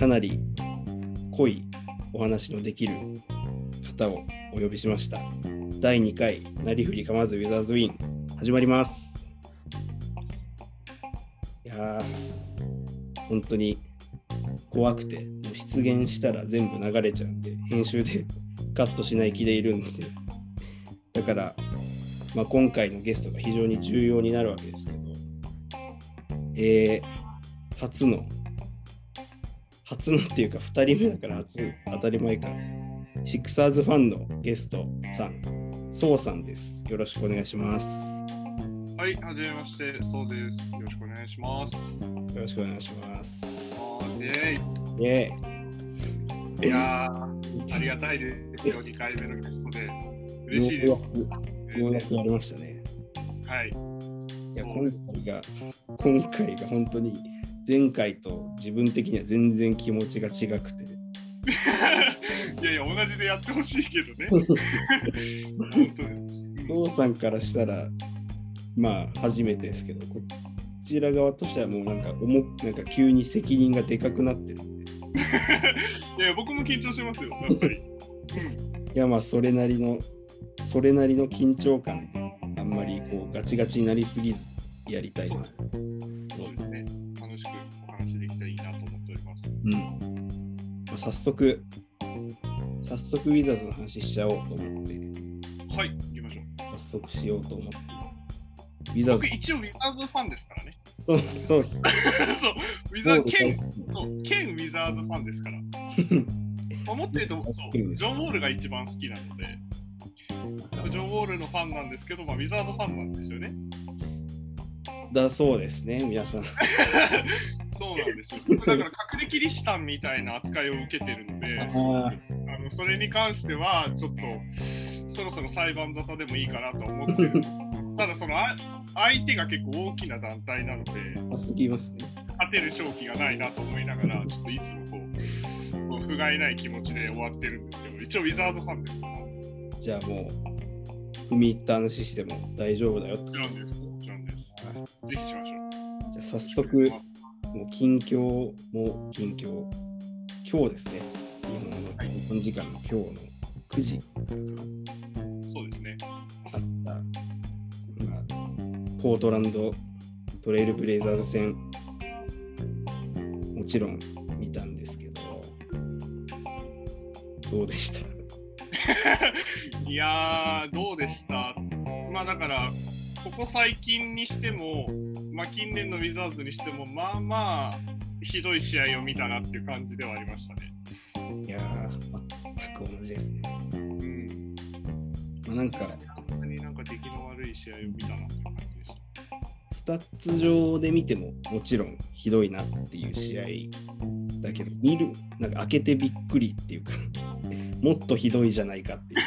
かなり濃いお話のできる方をお呼びしました。第2回、なりふりかまずウィザーズウィン、始まります。いやー、本当に怖くて、もう出現したら全部流れちゃうんで、編集で カットしない気でいるんで、だから、まあ、今回のゲストが非常に重要になるわけですけど、えー、初の、初のっていうか2人目だから初、当たり前か。シックサーズファンのゲストさん、そうさんです。よろしくお願いします。はい、はじめまして、そうです。よろしくお願いします。よろしくお願いします。イェイェーイ。いやー、ありがたいですよ、2回目のゲストで。嬉しいですよ。うやくやりましたね。はい。いや、今回が、今回が本当に前回と自分的には全然気持ちが違くて。いやいや、同じでやってほしいけどね。本当に。そうさんからしたら、まあ初めてですけど、こちら側としてはもうなんか重くなんか急に責任がでかくなってるんで。いやいや、僕も緊張してますよ、やっぱり。いやまあそれなりの、それなりの緊張感で、あんまりこうガチガチになりすぎずやりたいな。うん。まあ、早速、早速ウィザーズの話しちゃおうと思って、はい、行きましょう。早速しようと思って。ウィザーズ僕、、一応ウィザーズファンですからね。そうそうです。そう、ウィザーズ、兼、そう、兼ウィザーズファンですから。思ってると、そう、ジョン・ウォールが一番好きなので、ジョン・ウォールのファンなんですけど、まあ、ウィザーズファンなんですよね。だそうですね、皆さん。そうなんですよ。だから隠れキリシタンみたいな扱いを受けてるので、ああのそれに関しては、ちょっとそろそろ裁判沙汰でもいいかなと思ってるんです。ただ、そのあ相手が結構大きな団体なので、あ、すぎますね。勝てる勝機がないなと思いながら、ちょっといつもこう、こう不甲斐ない気持ちで終わってるんですけど、一応ウィザーズファンですから。もじゃあもう、踏み入った話しても大丈夫だよと。ちぜひしましょう。じゃあ早速、もう近況も近況。今日ですね。日本の、はい日本時間の今日の9時そうですね。あった、まあ、ポートランドトレイルブレイザーズ戦、もちろん見たんですけど、どうでした？いやー、どうでした？まあだから、ここ最近にしても、まあ近年のウィザーズにしても、まあまあ、ひどい試合を見たなっていう感じではありましたね。いやー、全く同じですね。うん。まあ、なんか、本当になんか出来の悪い試合を見たなっていう感じでした。スタッツ上で見てももちろんひどいなっていう試合だけど、見る、なんか開けてびっくりっていうか、もっとひどいじゃないかっていう。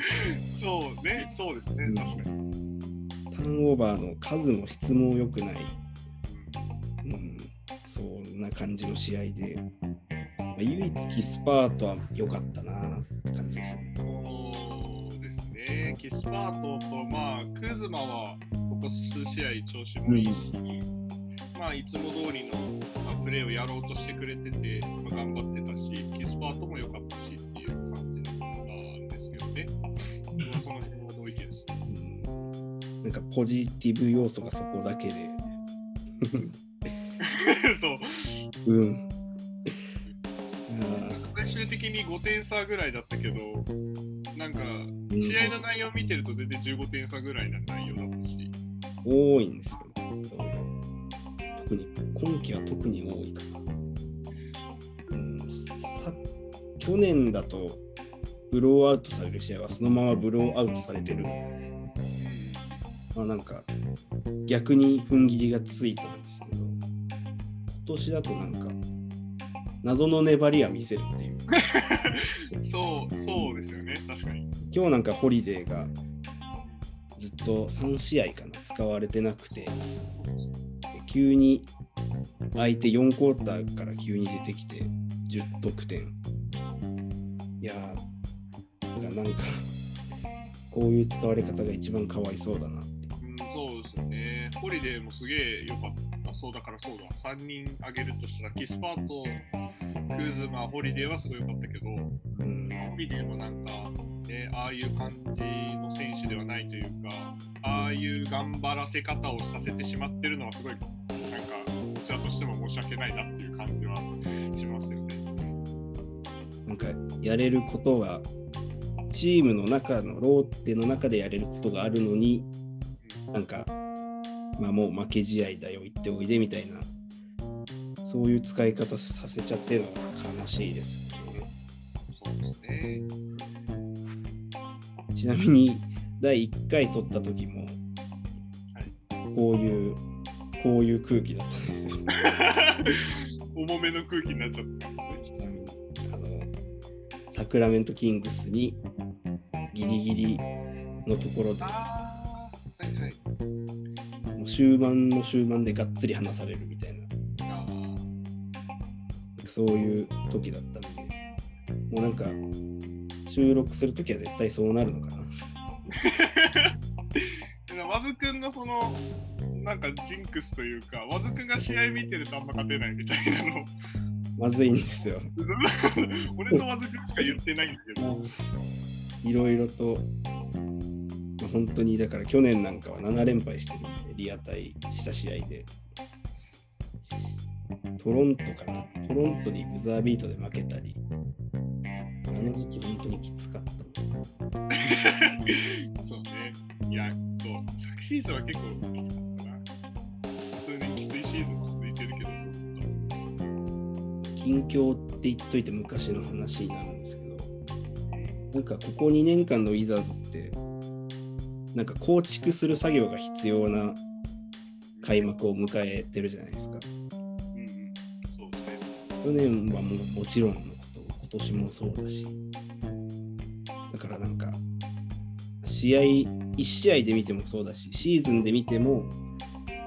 そうね、そうですね、確かに。ターンオーバーの数も質も良くない、うん、そんな感じの試合で、まあ、唯一キスパートは良かったなって感じですね。そうですね、キスパートと、まあ、クズマはここ数試合調子もいいし、まあ、いつも通りの、まあ、プレーをやろうとしてくれてて、まあ、頑張ってたし、キスパートも良かったしっていう感じだったんですけどね。まあ、そのかポジティブ要素がそこだけで、そう。うん。あ最終的に5点差ぐらいだったけど、なんか、ー試合の内容を見てると全然15点差ぐらいな内容だったし、多いんですよ。そう特に今季は特に多いかな。うん、さ去年だとブローアウトされる試合はそのままブローアウトされてるんで、まあなんか逆に踏ん切りがついたんですけど、今年だとなんか謎の粘りは見せるっていうか、そう、そうですよね、確かに。今日なんかホリデーがずっと3試合かな使われてなくて、急に相手4クォーターから急に出てきて10得点。いやー、なんかなんかこういう使われ方が一番かわいそうだなって。そうですね。ホリデーもすげえ良かったそうだからそうだ、3人挙げるとしたら、キスパート、クズマ、ホリデーはすごい良かったけど、うんホリデーもなんか、えああいう感じの選手ではないというか、ああいう頑張らせ方をさせてしまってるのはすごい、なんか、こちらとしても申し訳ないなっていう感じはしますよね。なんかやれることがチームの中のローテの中でやれることがあるのになんかまあもう負け試合だよ行っておいでみたいなそういう使い方させちゃってるのが悲しいですよね。そうですね。ちなみに第1回取った時もはい。こういうこういう空気だったんですよ。重めの空気になっちゃったあのサクラメントキングスにギリギリのところではい。はい。もう終盤の終盤でがっつり離されるみたいな。あーそういう時だったんで。もうなんか収録する時は絶対そうなるのかな。ワズくんのそのなんかジンクスというか、ワズくんが試合見てるとあんま勝てないみたいなの、まずいんですよ。俺とワズくんしか言ってないんだけど、いろいろと、まあ本当にだから去年なんかは7連敗してるんでリアタイした試合でトロントかなトロントにブザービートで負けたりあの時期本当にきつかった そうね。いや、そう、昨シーズンは結構きつかったな。数年きついシーズン続いてるけど、ずっと。近況って言っといて昔の話になるんですけどなんかここ2年間のウィザーズってなんか構築する作業が必要な開幕を迎えてるじゃないですかうんうん。そうですね。去年はもうもちろんのこと今年もそうだしだからなんか試合1試合で見てもそうだしシーズンで見ても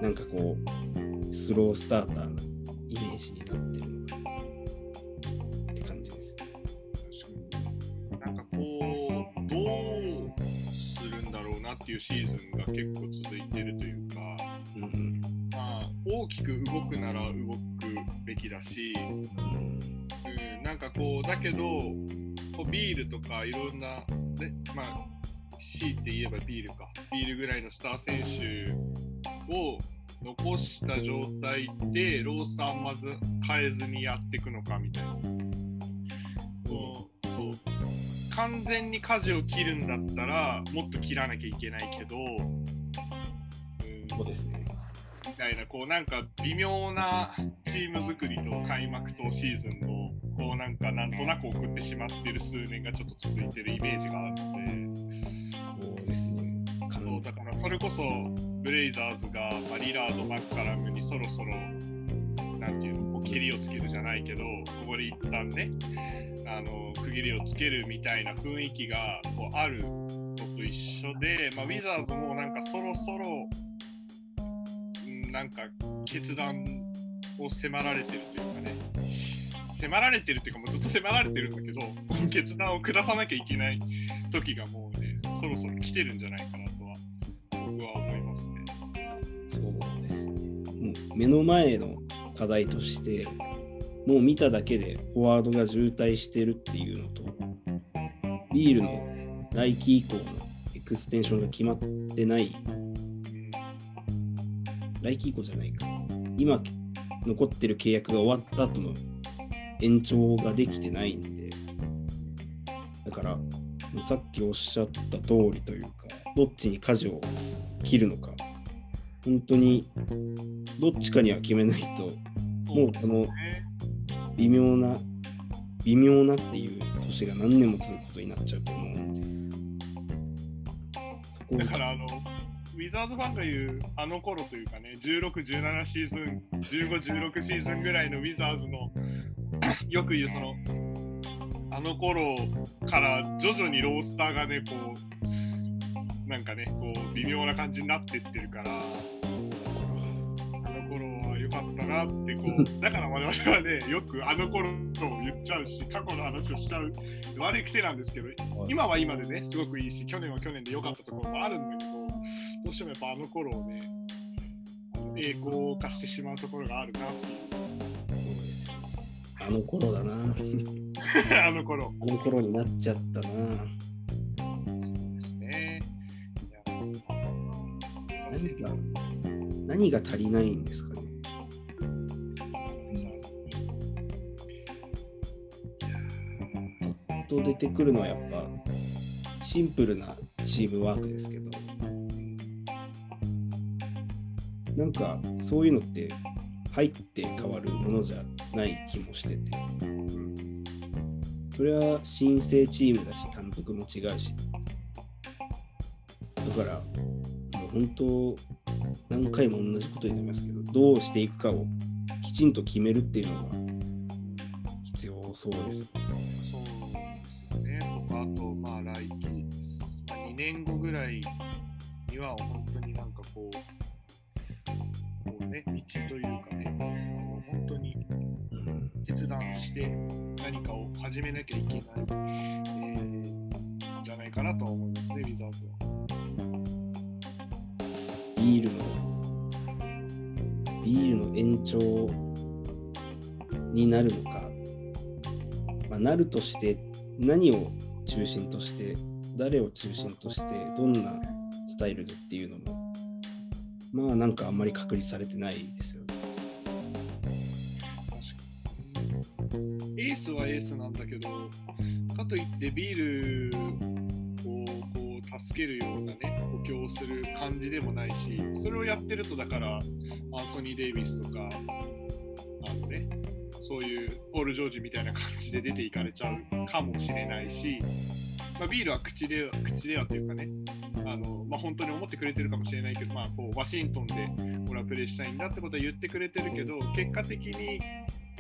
なんかこうスロースターターないうシーズンが結構続いてるというか、うんうんまあ、大きく動くなら動くべきだし、うんうん、なんかこう、だけど、こうビールとかいろんな、ね、まあ、強いて言えばビールか、ビールぐらいのスター選手を残した状態で、ロースターまず変えずにやっていくのかみたいな。そうそう完全に舵を切るんだったら、もっと切らなきゃいけないけど、うんそうですね。みたいな、こうなんか微妙なチーム作りと開幕とシーズンの、こうなんかなんとなく送ってしまってる数年がちょっと続いてるイメージがあるので、そうですね。かそうだからそれこそブレイザーズが、まあ、リラード・マッカラムにそろそろ、なんていうの、こう蹴りをつけるじゃないけど、ここで一旦ね、あの区切りをつけるみたいな雰囲気がこうあるのと一緒で、まあ、ウィザーズもなんかそろそろ、なんか決断を迫られてるというかね、迫られてるっていうか、もうずっと迫られてるんだけど、決断を下さなきゃいけない時がもうね、そろそろ来てるんじゃないかなとは、僕は思いますね。そうですね。もう目の前の課題として、もう見ただけでフォワードが渋滞してるっていうのと、ビールの来季以降のエクステンションが決まってない、来季以降じゃないか。今残ってる契約が終わった後の延長ができてないんで、だから、さっきおっしゃった通りというか、どっちに舵を切るのか、本当にどっちかには決めないと、もうこのね微妙な、微妙なっていう年が何年も続くことになっちゃうと思う。だからあの、ウィザーズファンが言うあの頃というかね、16、17シーズン、15、16シーズンぐらいのウィザーズのよく言うその、あの頃から徐々にロースターがね、こう、なんかね、こう微妙な感じになってってるから、頃は良かったなってこう、だから我々はね、よくあの頃を言っちゃうし、過去の話をしちゃう悪い癖なんですけど、今は今でね、すごくいいし、去年は去年で良かったところもあるんだけど、どうしてもやっぱあの頃をね、栄光化してしまうところがあるなあの頃だな。あの頃。あの頃になっちゃったな。そうですね。何が何が足りないんですかね？パッと出てくるのはやっぱシンプルなチームワークですけど、なんかそういうのって入って変わるものじゃない気もしてて、それは新生チームだし、監督も違うし、だから、もう本当、何回も同じことになりますけど、どうしていくかをきちんと決めるっていうのが必要そうです。そうですよね。とか、あと、まあ、来季、まあ、2年後ぐらいには、本当になんかこう、こうね、道というかね、本当に決断して何かを始めなきゃいけない、えーじゃないかなと思いますね、ウィザーズビールの延長になるのか、まあ、なるとして何を中心として、誰を中心として、どんなスタイルでっていうのも、まあなんかあんまり確立されてないですよね。エースはエースなんだけど、かといってビール助けるようなね、補強をする感じでもないし、それをやってると、だから、アンソニー・デイビスとか、あのね、そういうポール・ジョージみたいな感じで出ていかれちゃうかもしれないし、まあ、ビールは口では口ではというかね、あのまあ、本当に思ってくれてるかもしれないけど、まあ、こうワシントンで俺はプレーしたいんだってことは言ってくれてるけど、結果的に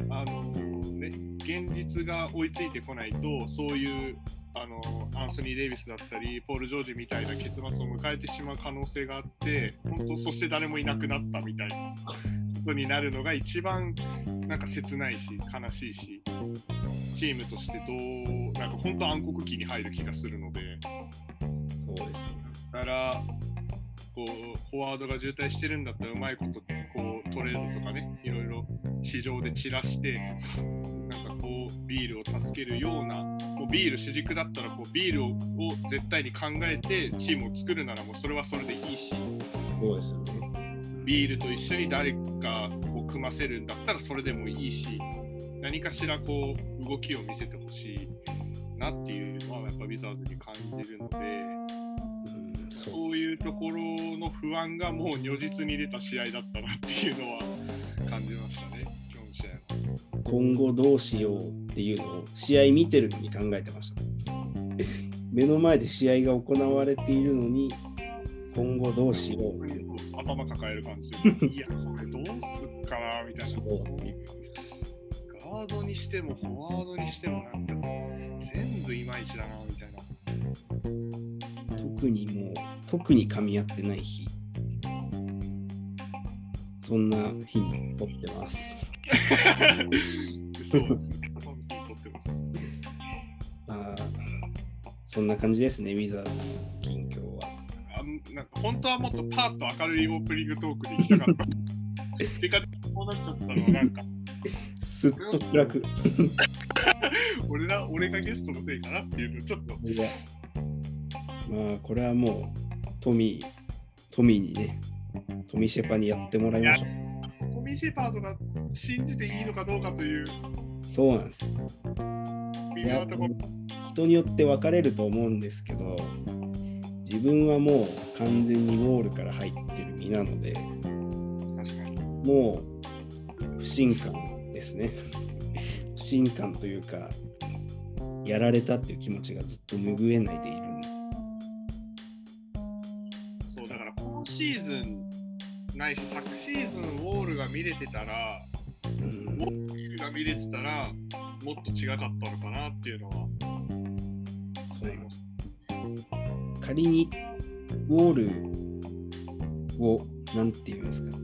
あの、ね、現実が追いついてこないと、そういうあのアンソニー・デイビスだったり、ポール・ジョージみたいな結末を迎えてしまう可能性があって、本当、そして誰もいなくなったみたいなことになるのが一番なんか切ないし、悲しいし、チームとしてどう、なんか本当暗黒期に入る気がするので。そうですね。だからこうフォワードが渋滞してるんだったらうまいことこうトレードとかねいろいろ市場で散らしてこうビールを助けるようなもうビール主軸だったらこうビールをを絶対に考えてチームを作るならもうそれはそれでいいしそうですよね。ビールと一緒に誰かこう組ませるんだったらそれでもいいし何かしらこう動きを見せてほしいなっていうのはやっぱウィザーズに感じるので。そういうところの不安がもう如実に出た試合だったなっていうのは感じましたね、今後どうしようっていうのを試合見てるのに考えてました。目の前で試合が行われているのに今後どうしようって頭抱える感じで、いや、これどうすっかなみたいな。ガードにしても、フォワードにしても、なんか全部いまいちだなみたいな。特にもう特に噛み合ってない日そんな日に撮ってます。そうですね、その日にとってます。あーそんな感じですね、ウィザーズの近況は。あんなんか本当はもっとパーッと明るいオープニングトークで行きたかった。結果的にこうなっちゃったのは、なんか、すっと暗く。俺ら、俺がゲストのせいかなっていうのちょっと。まあ、これはもうトミー、トミーにね、トミーシェパにやってもらいましょう。トミー・シェパードが信じていいのかどうかというそうなんです。微妙なところ。人によって分かれると思うんですけど、自分はもう完全にウォールから入ってる身なので、確かに。もう不信感ですね。不信感というか、やられたっていう気持ちがずっと拭えないでいるないし、昨シーズンウォールが見れてたら、うんウォールが見れてたら、もっと違かったのかなっていうのはそう思います。仮にウォールを、なんていうんですか、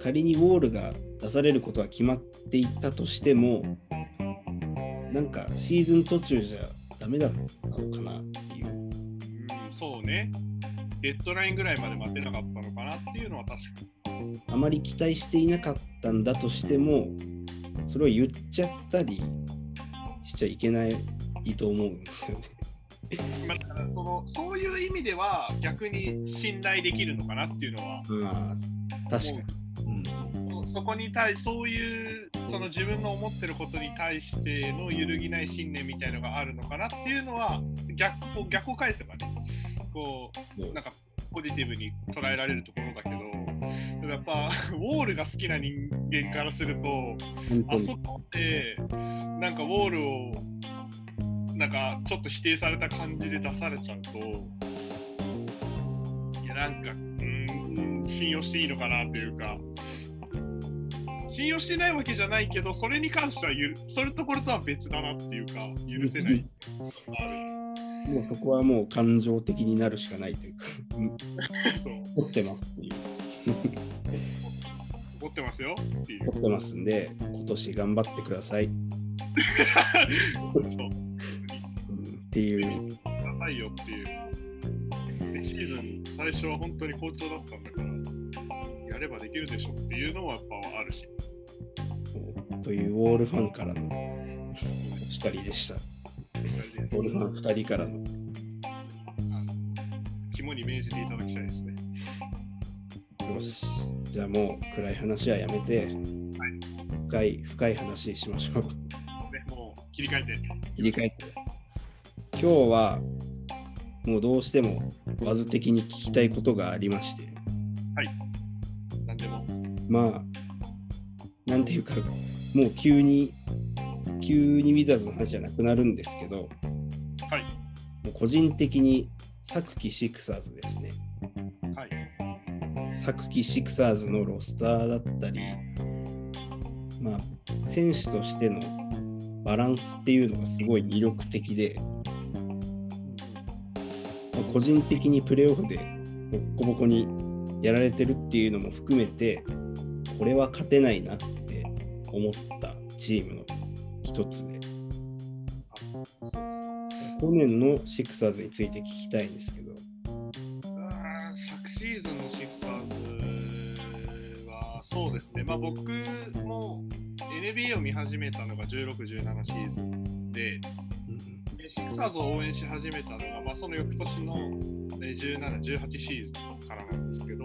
仮にウォールが出されることは決まっていたとしても、なんかシーズン途中じゃダメだったのかなっていう。うん、そうね。デッドラインぐらいまで待てなかったのかななっていうのは確かに。あまり期待していなかったんだとしても、それを言っちゃったりしちゃいけないと思うんですよね。まあ、だからそのそういう意味では逆に信頼できるのかなっていうのはまあ、確かに。うん、そこに対そういうその自分の思ってることに対しての揺るぎない信念みたいのがあるのかなっていうのは逆逆を返せばねこうなんかポジティブに捉えられるところだけどでもやっぱウォールが好きな人間からするとあそこってなんかウォールをなんかちょっと否定された感じで出されちゃうといやなんかん信用していいのかなというか信用してないわけじゃないけどそれに関してはゆるそれところとは別だなっていうか許せないあるもうそこはもう感情的になるしかないというか、うんそう怒ってますっていう。怒ってますよっていう怒ってますんで、今年頑張ってください、っていう。くださいよっていう。でシーズン最初は本当に好調だったんだから、やればできるでしょっていうのはやっぱあるし。というウォールファンからの光でした。ウォールファン2人からの。肝に銘じていただきたいですね。よし。じゃあもう暗い話はやめて、深い深い話しましょう。ね、もう切り替えて。切り替えて。今日はもうどうしてもわず的に聞きたいことがありまして、なんでも。まあ、なんていうか、もう急に、急にウィザーズの話じゃなくなるんですけど、はい。もう個人的に、サクキシクサーズですね。はい。サクキシクサーズのロスターだったり、まあ、選手としてのバランスっていうのがすごい魅力的で、まあ個人的にプレーオフでボッコボコにやられてるっていうのも含めて、これは勝てないなって思ったチームの一つで、そうですか。去年のシクサーズについて聞きたいんですけど、昨シーズンのシクサーズはそうですね、まあ、僕も NBA を見始めたのが16、17シーズンで、でシクサーズを応援し始めたのが、まあ、その翌年のえー17、18シーズンからなんですけど、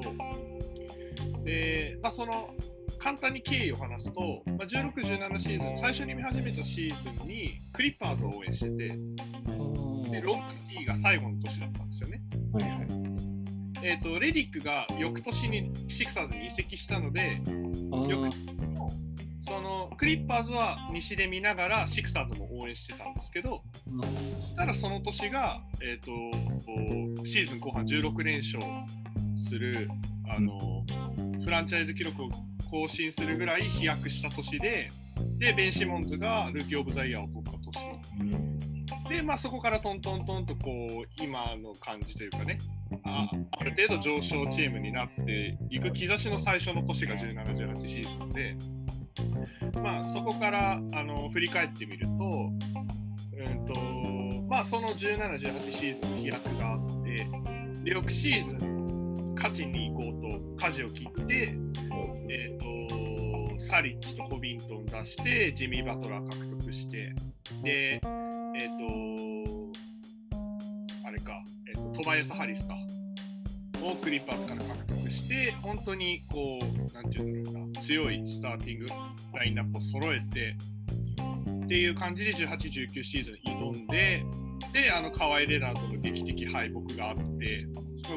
でまあ、その簡単に経緯を話すと、まあ、16、17シーズン、最初に見始めたシーズンにクリッパーズを応援してて、でロブシティが最後の年だったんですよね。はいはい。えー、とレディックが翌年にシクサーズに移籍したので、あよくーそのクリッパーズは西で見ながらシクサーズも応援してたんですけど、そしたらその年が、えー、とこうシーズン後半16連勝するあの、フランチャイズ記録を更新するぐらい飛躍した年で、でベン・シモンズがルーキー・オブ・ザ・イヤーを取った年。で、まあ、そこからトントントンとこう今の感じというかねあある程度上昇チームになっていく兆しの最初の年が17、18シーズンで、まあ、そこからあの振り返ってみると,、うんとまあ、その17、18シーズンの飛躍があってで翌シーズン勝ちに行こうと舵を切って、えー、とサリッチとコビントン出してジミー・バトラー獲得してでえっ、とあれか、えーとトバイアス・ハリスか。をクリッパーズから獲得して本当にこうなんていうんだろうな強いスターティングラインナップを揃えてっていう感じで18、19シーズン挑んでであのカワイ・レナードの劇的敗北があって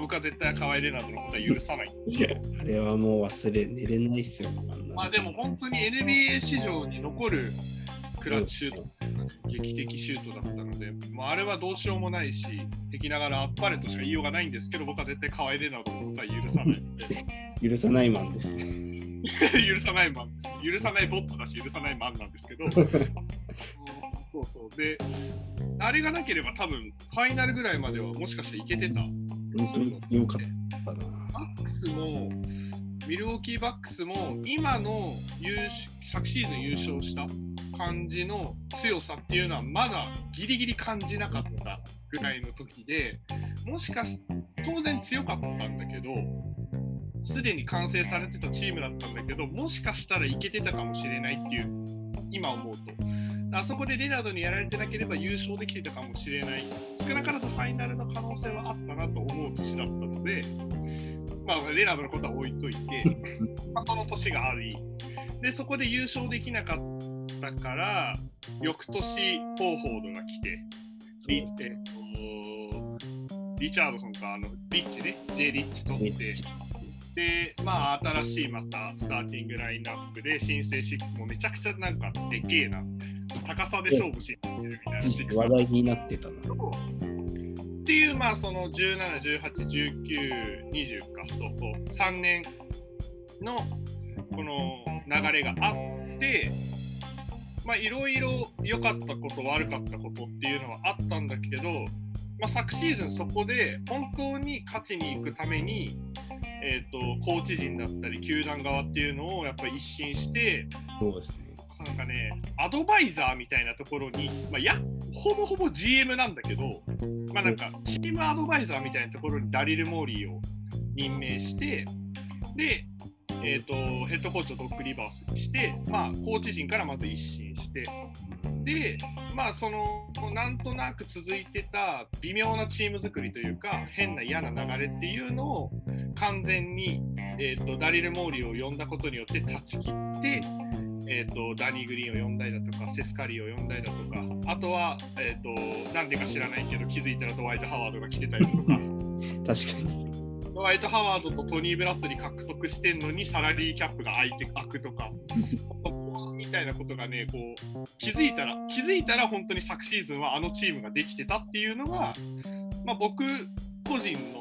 僕は絶対カワイ・レナードのことは許さない あれはもう忘れ、寝れないっすよ。まあでも本当に NBA 史上に残るクラッチシュート、劇的シュートだったので、まあ、あれはどうしようもないし、敵ながらあっぱれとしか言いようがないんですけど、僕は絶対河合レナードのことは許さないので、許さないマンですね。許さないマンです。許さないボットだし、許さないマンなんですけど、そうそう。で、あれがなければ多分、ファイナルぐらいまではもしかしていけてた。本当に強かったな。バックスも、ミルウォーキーバックスも、今の優昨シーズン優勝した感じの強さっていうのは、まだギリギリ感じなかったぐらいの時で、もしかし当然強かったんだけど、すでに完成されてたチームだったんだけど、もしかしたらいけてたかもしれないっていう、今思うと。あそこでレナードにやられてなければ優勝できてたかもしれない。少なからずファイナルの可能性はあったなと思う年だったので、まあ、レナードのことは置いといて、まあ、その年があり、で、そこで優勝できなかったから、翌年、ホーフォードが来て、リえっとリチャードソンか、あのリッチね、J リッチ取って、で、まあ、新しいまたスターティングラインナップで申請し、もうめちゃくちゃなんかでけえな、高さで勝負しに行ってるみたいなシックス。話題になってたな。っていう、まあ、その17、18、19、20か。と、こう。3年のこの流れがあって、まあ、いろいろ良かったこと、悪かったことっていうのはあったんだけど、まあ、昨シーズンそこで本当に勝ちに行くために、えー、とコーチ陣だったり球団側っていうのをやっぱり一新してそうですね。なんかねアドバイザーみたいなところに、まあ、やほぼほぼ GM なんだけど、まあ、なんかチームアドバイザーみたいなところにダリル・モーリーを任命してで、えー、とヘッドコーチをドッグ・リバースにして、まあ、コーチ陣からまず一新してで、まあ、そのなんとなく続いてた微妙なチーム作りというか変な嫌な流れっていうのを完全に、えー、とダリル・モーリーを呼んだことによって断ち切って、えー、とダニー・グリーンを呼んだりだとかセスカリーを呼んだりだとかあとは、えー、となんでか知らないけど気づいたらドワイト・ハワードが来てたりとか。確かに。ドワイト・ハワードとトニー・ブラッドに獲得してんのにサラリーキャップが開いて開くとか みたいなことがねこう気づいたら気づいたら本当に昨シーズンはあのチームができてたっていうのが、まあ、僕個人の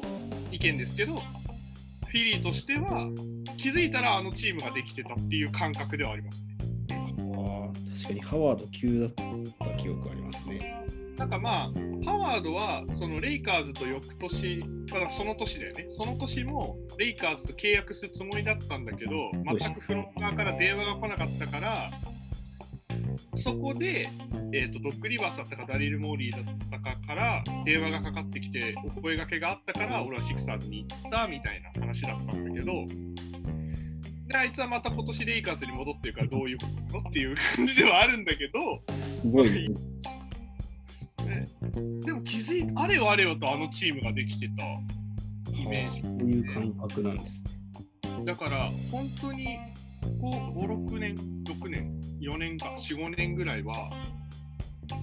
意見ですけどフィリーとしては気づいたらあのチームができてたっていう感覚ではありますね。ああ、確かにハワード級だった記憶ありますね。なんかまあ、ハワードはそのレイカーズと翌年、まだその年だよね、その年もレイカーズと契約するつもりだったんだけど、全くフロンターから電話が来なかったから、そこで、えーと、ドッグリバースだったかダリル・モーリーだったかから電話がかかってきて、お声がけがあったから、俺はシクサーズに行ったみたいな話だったんだけど、であいつはまた今年レイカーズに戻ってるからどういうことなのっていう感じではあるんだけど、すごい、ね。ねでも気づいあれよあれよとあのチームができてたイメージ。こういう感覚なんですね。だから本当にここ5、6年、6年、4年か、4、5年ぐらいは、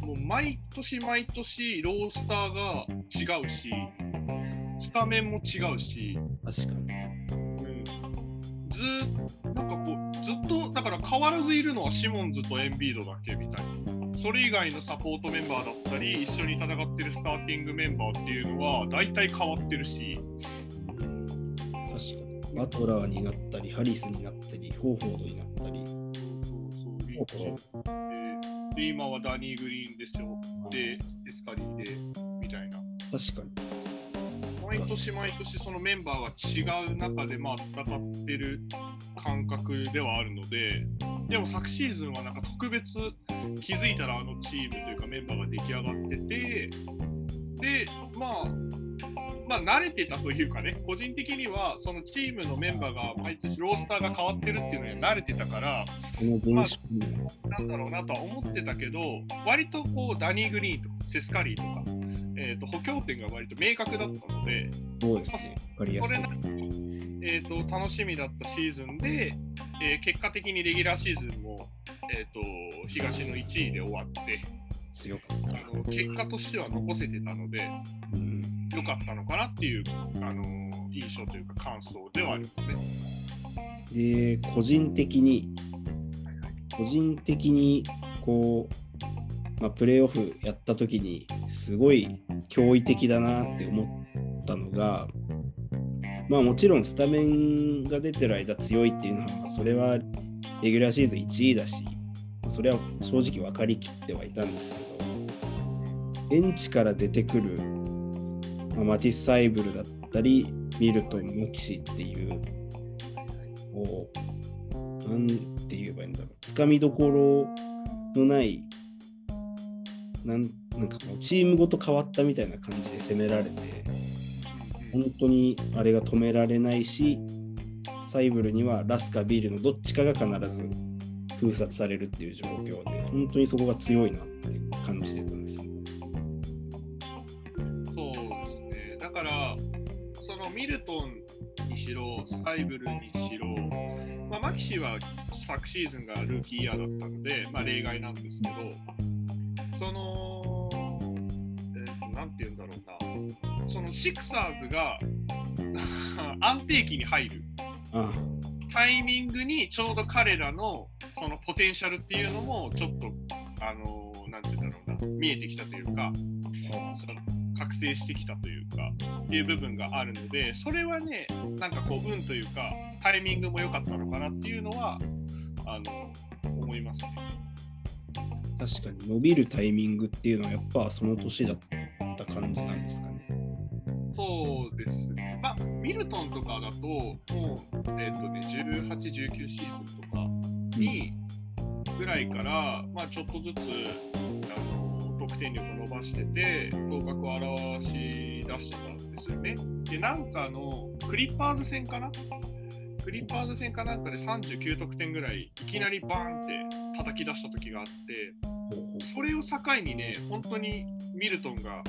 もう毎年毎年ロースターが違うし、スタメンも違うし、確かに。うん、ずーなんかこう、ずっと、だから変わらずいるのはシモンズとエンビードだけみたいな。それ以外のサポートメンバーだったり、一緒に戦ってるスターティングメンバーっていうのは、大体変わってるし、確かに。バトラーになったり、ハリスになったり、ホーフォードになったり。そうそう、リッチで、で今はダニー・グリーンですよ。で、セスカリーで、みたいな。確かに。毎年毎年そのメンバーが違う中でまあ戦ってる感覚ではあるので、でも昨シーズンはなんか特別気づいたらあのチームというかメンバーが出来上がってて、で、まあ、まあ慣れてたというかね、個人的にはそのチームのメンバーが毎年ロースターが変わってるっていうのには慣れてたから、この現象なんだろうなとは思ってたけど、割とこうダニー・グリーンとかセスカリーとか、えー、と補強点が割と明確だったので、そうですね。わかりやすいそれ。なりに、えー、と楽しみだったシーズンで、えー結果的にレギュラーシーズンも、えー、と東の1位で終わって強かった。あの、結果としては残せてたので、うん。良かったのかなっていう、あの印象というか感想ではありますね。で、個人的に、個人的に、こう、まあ、プレーオフやった時に、すごい驚異的だなって思ったのが、まあもちろんスタメンが出てる間強いっていうのは、ま、それはレギュラーシーズン1位だし、それは正直分かりきってはいたんですけど、ベンチから出てくる、まあ、マティス・サイブルだったり、ミルトン・モキシっていう、こう、なんて言えばいいんだろう、つかみどころのない、なんなんかこう、チームごと変わったみたいな感じで攻められて、本当にあれが止められないし、サイブルにはラスかビールのどっちかが必ず封殺されるっていう状況で、本当にそこが強いなって感じてたんですよ。そうですね。だから、そのミルトンにしろ、サイブルにしろ、まあ、マキシーは昨シーズンがルーキーイヤーだったので、まあ、例外なんですけど、その、えーとなんて言うんだろうな、そのシクサーズが 安定期に入る。あタイミングにちょうど彼らのそのポテンシャルっていうのもちょっと、あのなんて言うんだろうな、見えてきたというか、覚醒してきたというかっていう部分があるのでそれはねなんかこう運というかタイミングも良かったのかなっていうのはあの思いますね。確かに伸びるタイミングっていうのはやっぱその年だった感じなんですかね。そうですね。まあミルトンとかだともうえっ、とね18、19シーズンとかにぐらいから、まあ、ちょっとずつあの得点力を伸ばしてて頭角を表し出してたんですよね。でなんかのクリッパーズ戦かな？クリッパーズ戦かなんかで39得点ぐらいいきなりバーンって叩き出した時があってそれを境にね本当にミルトンが、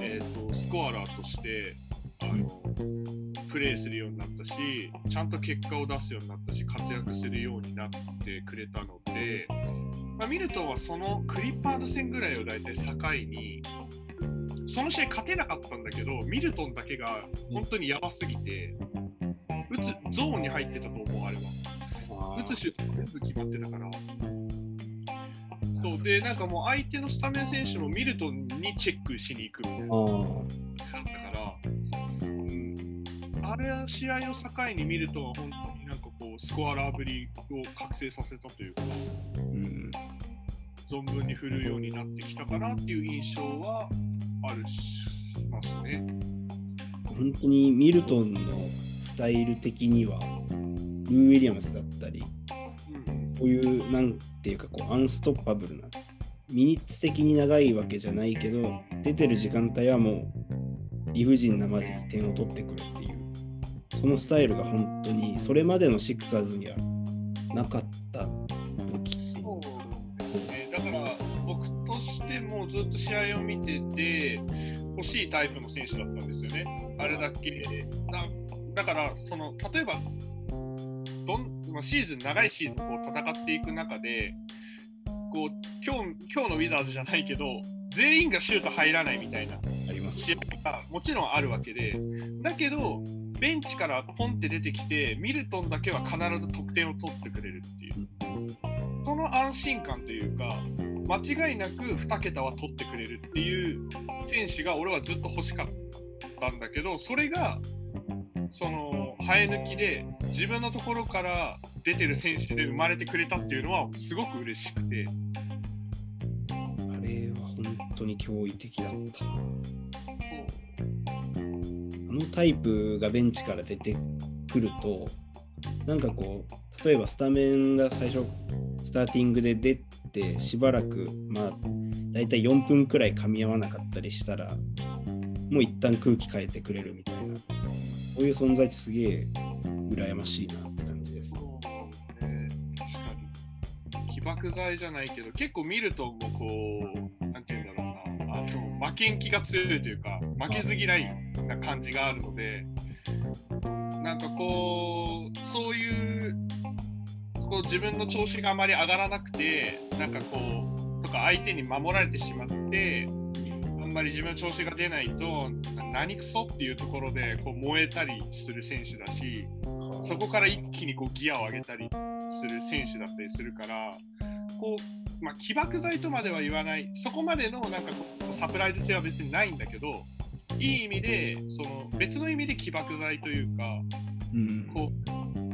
えー、とスコアラーとしてあの、プレーするようになったしちゃんと結果を出すようになったし活躍するようになってくれたので、まあ、ミルトンはそのクリッパーズ戦ぐらいを大体境にその試合勝てなかったんだけどミルトンだけが本当にやばすぎて打つゾーンに入ってたと思うあれは。あ打つシュート全部決まってたから。そうでなんかもう相手のスタメン選手もミルトンにチェックしに行くみたいな。あ感じだったから、うん、あれは試合を境にミルトンは本当になんかこうスコアラーぶりを覚醒させたというかーうん。存分に振るようになってきたかなっていう印象はあるしますね。本当にミルトンのスタイル的にはルー・ウィリアムスだったりうんこういうなんていうかこうアンストッパブルなミニッツ的に長いわけじゃないけど出てる時間帯はもう理不尽なまでに点を取ってくるっていうそのスタイルが本当にそれまでのシックサーズにはなかった武器そうですね。だから僕としてもずっと試合を見てて欲しいタイプの選手だったんですよね。あれだけなだからその例えばどんまあシーズン長いシーズンこう戦っていく中でこう今日今日のウィザーズじゃないけど全員がシュート入らないみたいな試合がもちろんあるわけでだけどベンチからポンって出てきてミルトンだけは必ず得点を取ってくれるっていう。その安心感というか、間違いなく2桁は取ってくれるっていう選手が俺はずっと欲しかったんだけど、それがその生え抜きで自分のところから出てる選手で生まれてくれたっていうのはすごく嬉しくて、あれは本当に驚異的だったな。あのタイプがベンチから出てくるとなんかこう例えばスタメンが最初スターティングで出てしばらくまあ大体4分くらい噛み合わなかったりしたらもう一旦空気変えてくれるみたいなこういう存在ってすげえ羨ましいなって感じです。そうね確かに起爆剤じゃないけど結構見るともこうなんて言うんだろうなあその負けん気が強いというか負けず嫌いな感じがあるのでなんかこうそういうこう自分の調子があまり上がらなくてなんかこうとか相手に守られてしまってあんまり自分の調子が出ないと何くそっていうところでこう燃えたりする選手だしそこから一気にこうギアを上げたりする選手だったりするから、こう、まあ、起爆剤とまでは言わない、そこまでのなんかこうサプライズ性は別にないんだけど、いい意味で、その別の意味で起爆剤というか、うんこ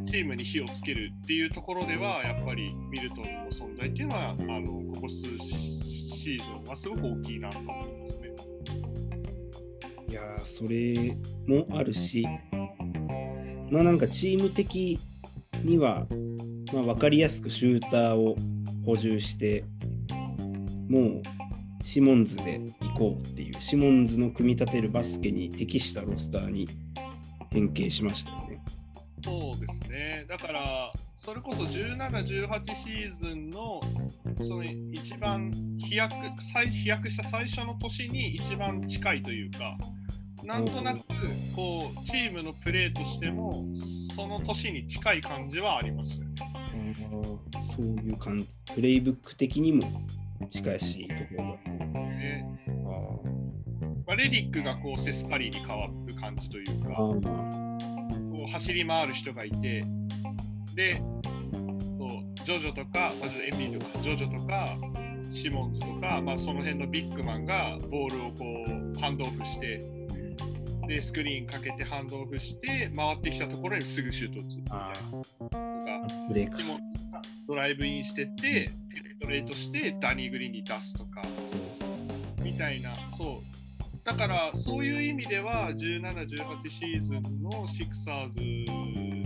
う、チームに火をつけるっていうところでは、やっぱりミルトンの存在っていうのは、あのここ数シーズンはすごく大きいなと思いますね。いやそれもあるし、まあなんかチーム的には、まあ、分かりやすくシューターを補充して、もうシモンズで行こうっていう、シモンズの組み立てるバスケに適したロスターに変形しましたよね。そうですね。だから、それこそ17、18シーズンのその一番飛躍最飛躍した最初の年に一番近いというか、なんとなくこうチームのプレーとしてもその年に近い感じはあります。そういう感じ、プレイブック的にも近しいところ。まあ、レディックがこうセスカリーに変わる感じというか、あこう走り回る人がいて、で、そうジョジョとか、まあ、エンビーとか、ジョジョとか、シモンズとか、まあ、その辺のビッグマンがボールをこうハンドオフして、で、スクリーンかけてハンドオフして、回ってきたところにすぐシュート打つみたいあなとか、ドライブインしてって、ペネトレートして、ダニー・グリーンに出すとか、みたいな、そう。だから、そういう意味では、17、18シーズンのシクサーズ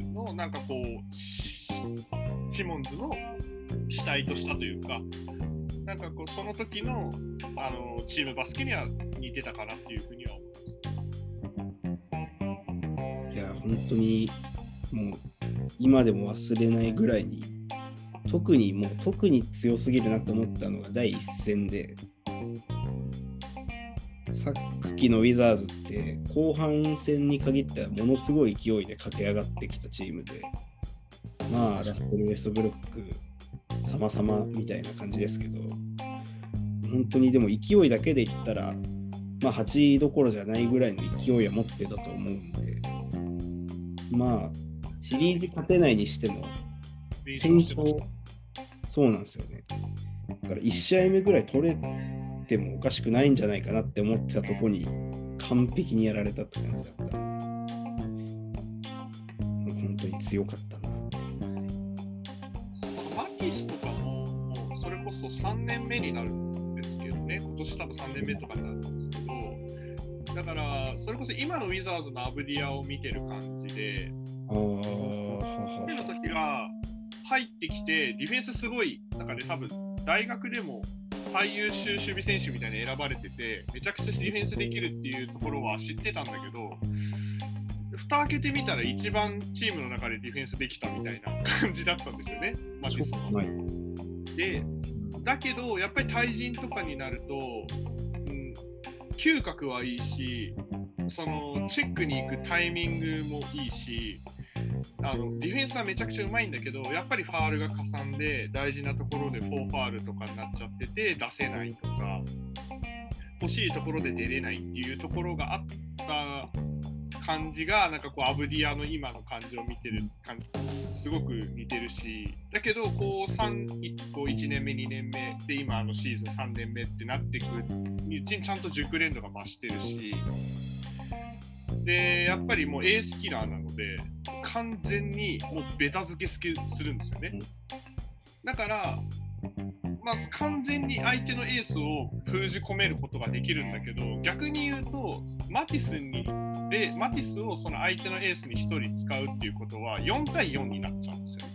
の、なんかこう、シモンズの主体としたというか、なんかこう、その時のあのチームバスケには似てたかなっていうふうには思います。いや、本当にもう今でも忘れないぐらいに、特にもう特に強すぎるなと思ったのが第一戦で、さっきのウィザーズって後半戦に限ってはものすごい勢いで駆け上がってきたチームで、まあ、ラッセル・ウェストブルック様々みたいな感じですけど、本当にでも勢いだけで言ったら、まあ、8位どころじゃないぐらいの勢いは持ってたと思うんで、まあ、シリーズ勝てないにしても、戦勝、そうなんですよね。だから1試合目ぐらい取れてもおかしくないんじゃないかなって思ってたとこに、完璧にやられたって感じだったんで、本当に強かったな。マティスとかも、もうそれこそ3年目になるんですけどね、今年多分3年目とかになるんですけど、だから、それこそ今のウィザーズのアブディアを見てる感じで、あの時が入ってきて、ディフェンスすごい、なんかね、多分大学でも最優秀守備選手みたいに選ばれてて、めちゃくちゃディフェンスできるっていうところは知ってたんだけど、蓋開けてみたら一番チームの中でディフェンスできたみたいな感じだったんですよね、マティスは。はい。で、だけど、やっぱり対人とかになると、うん、嗅覚はいいし、そのチェックに行くタイミングもいいし、あのディフェンスはめちゃくちゃうまいんだけど、やっぱりファールがかさんで、大事なところで4ファールとかになっちゃってて、出せないとか、欲しいところで出れないっていうところがあった感じが、なんかこう、アブディアの今の感じを見てる感じ、すごく似てるし、だけど、こう、3こう1年目、2年目で、今、のシーズン3年目ってなってくるうちに、ちゃんと熟練度が増してるし、で、やっぱりもうエースキラーなので、完全にもうベタ付けするんですよね。だから、まあ、完全に相手のエースを封じ込めることができるんだけど、逆に言うと、マティスにでマティスをその相手のエースに1人使うっていうことは4対4になっちゃうんですよ。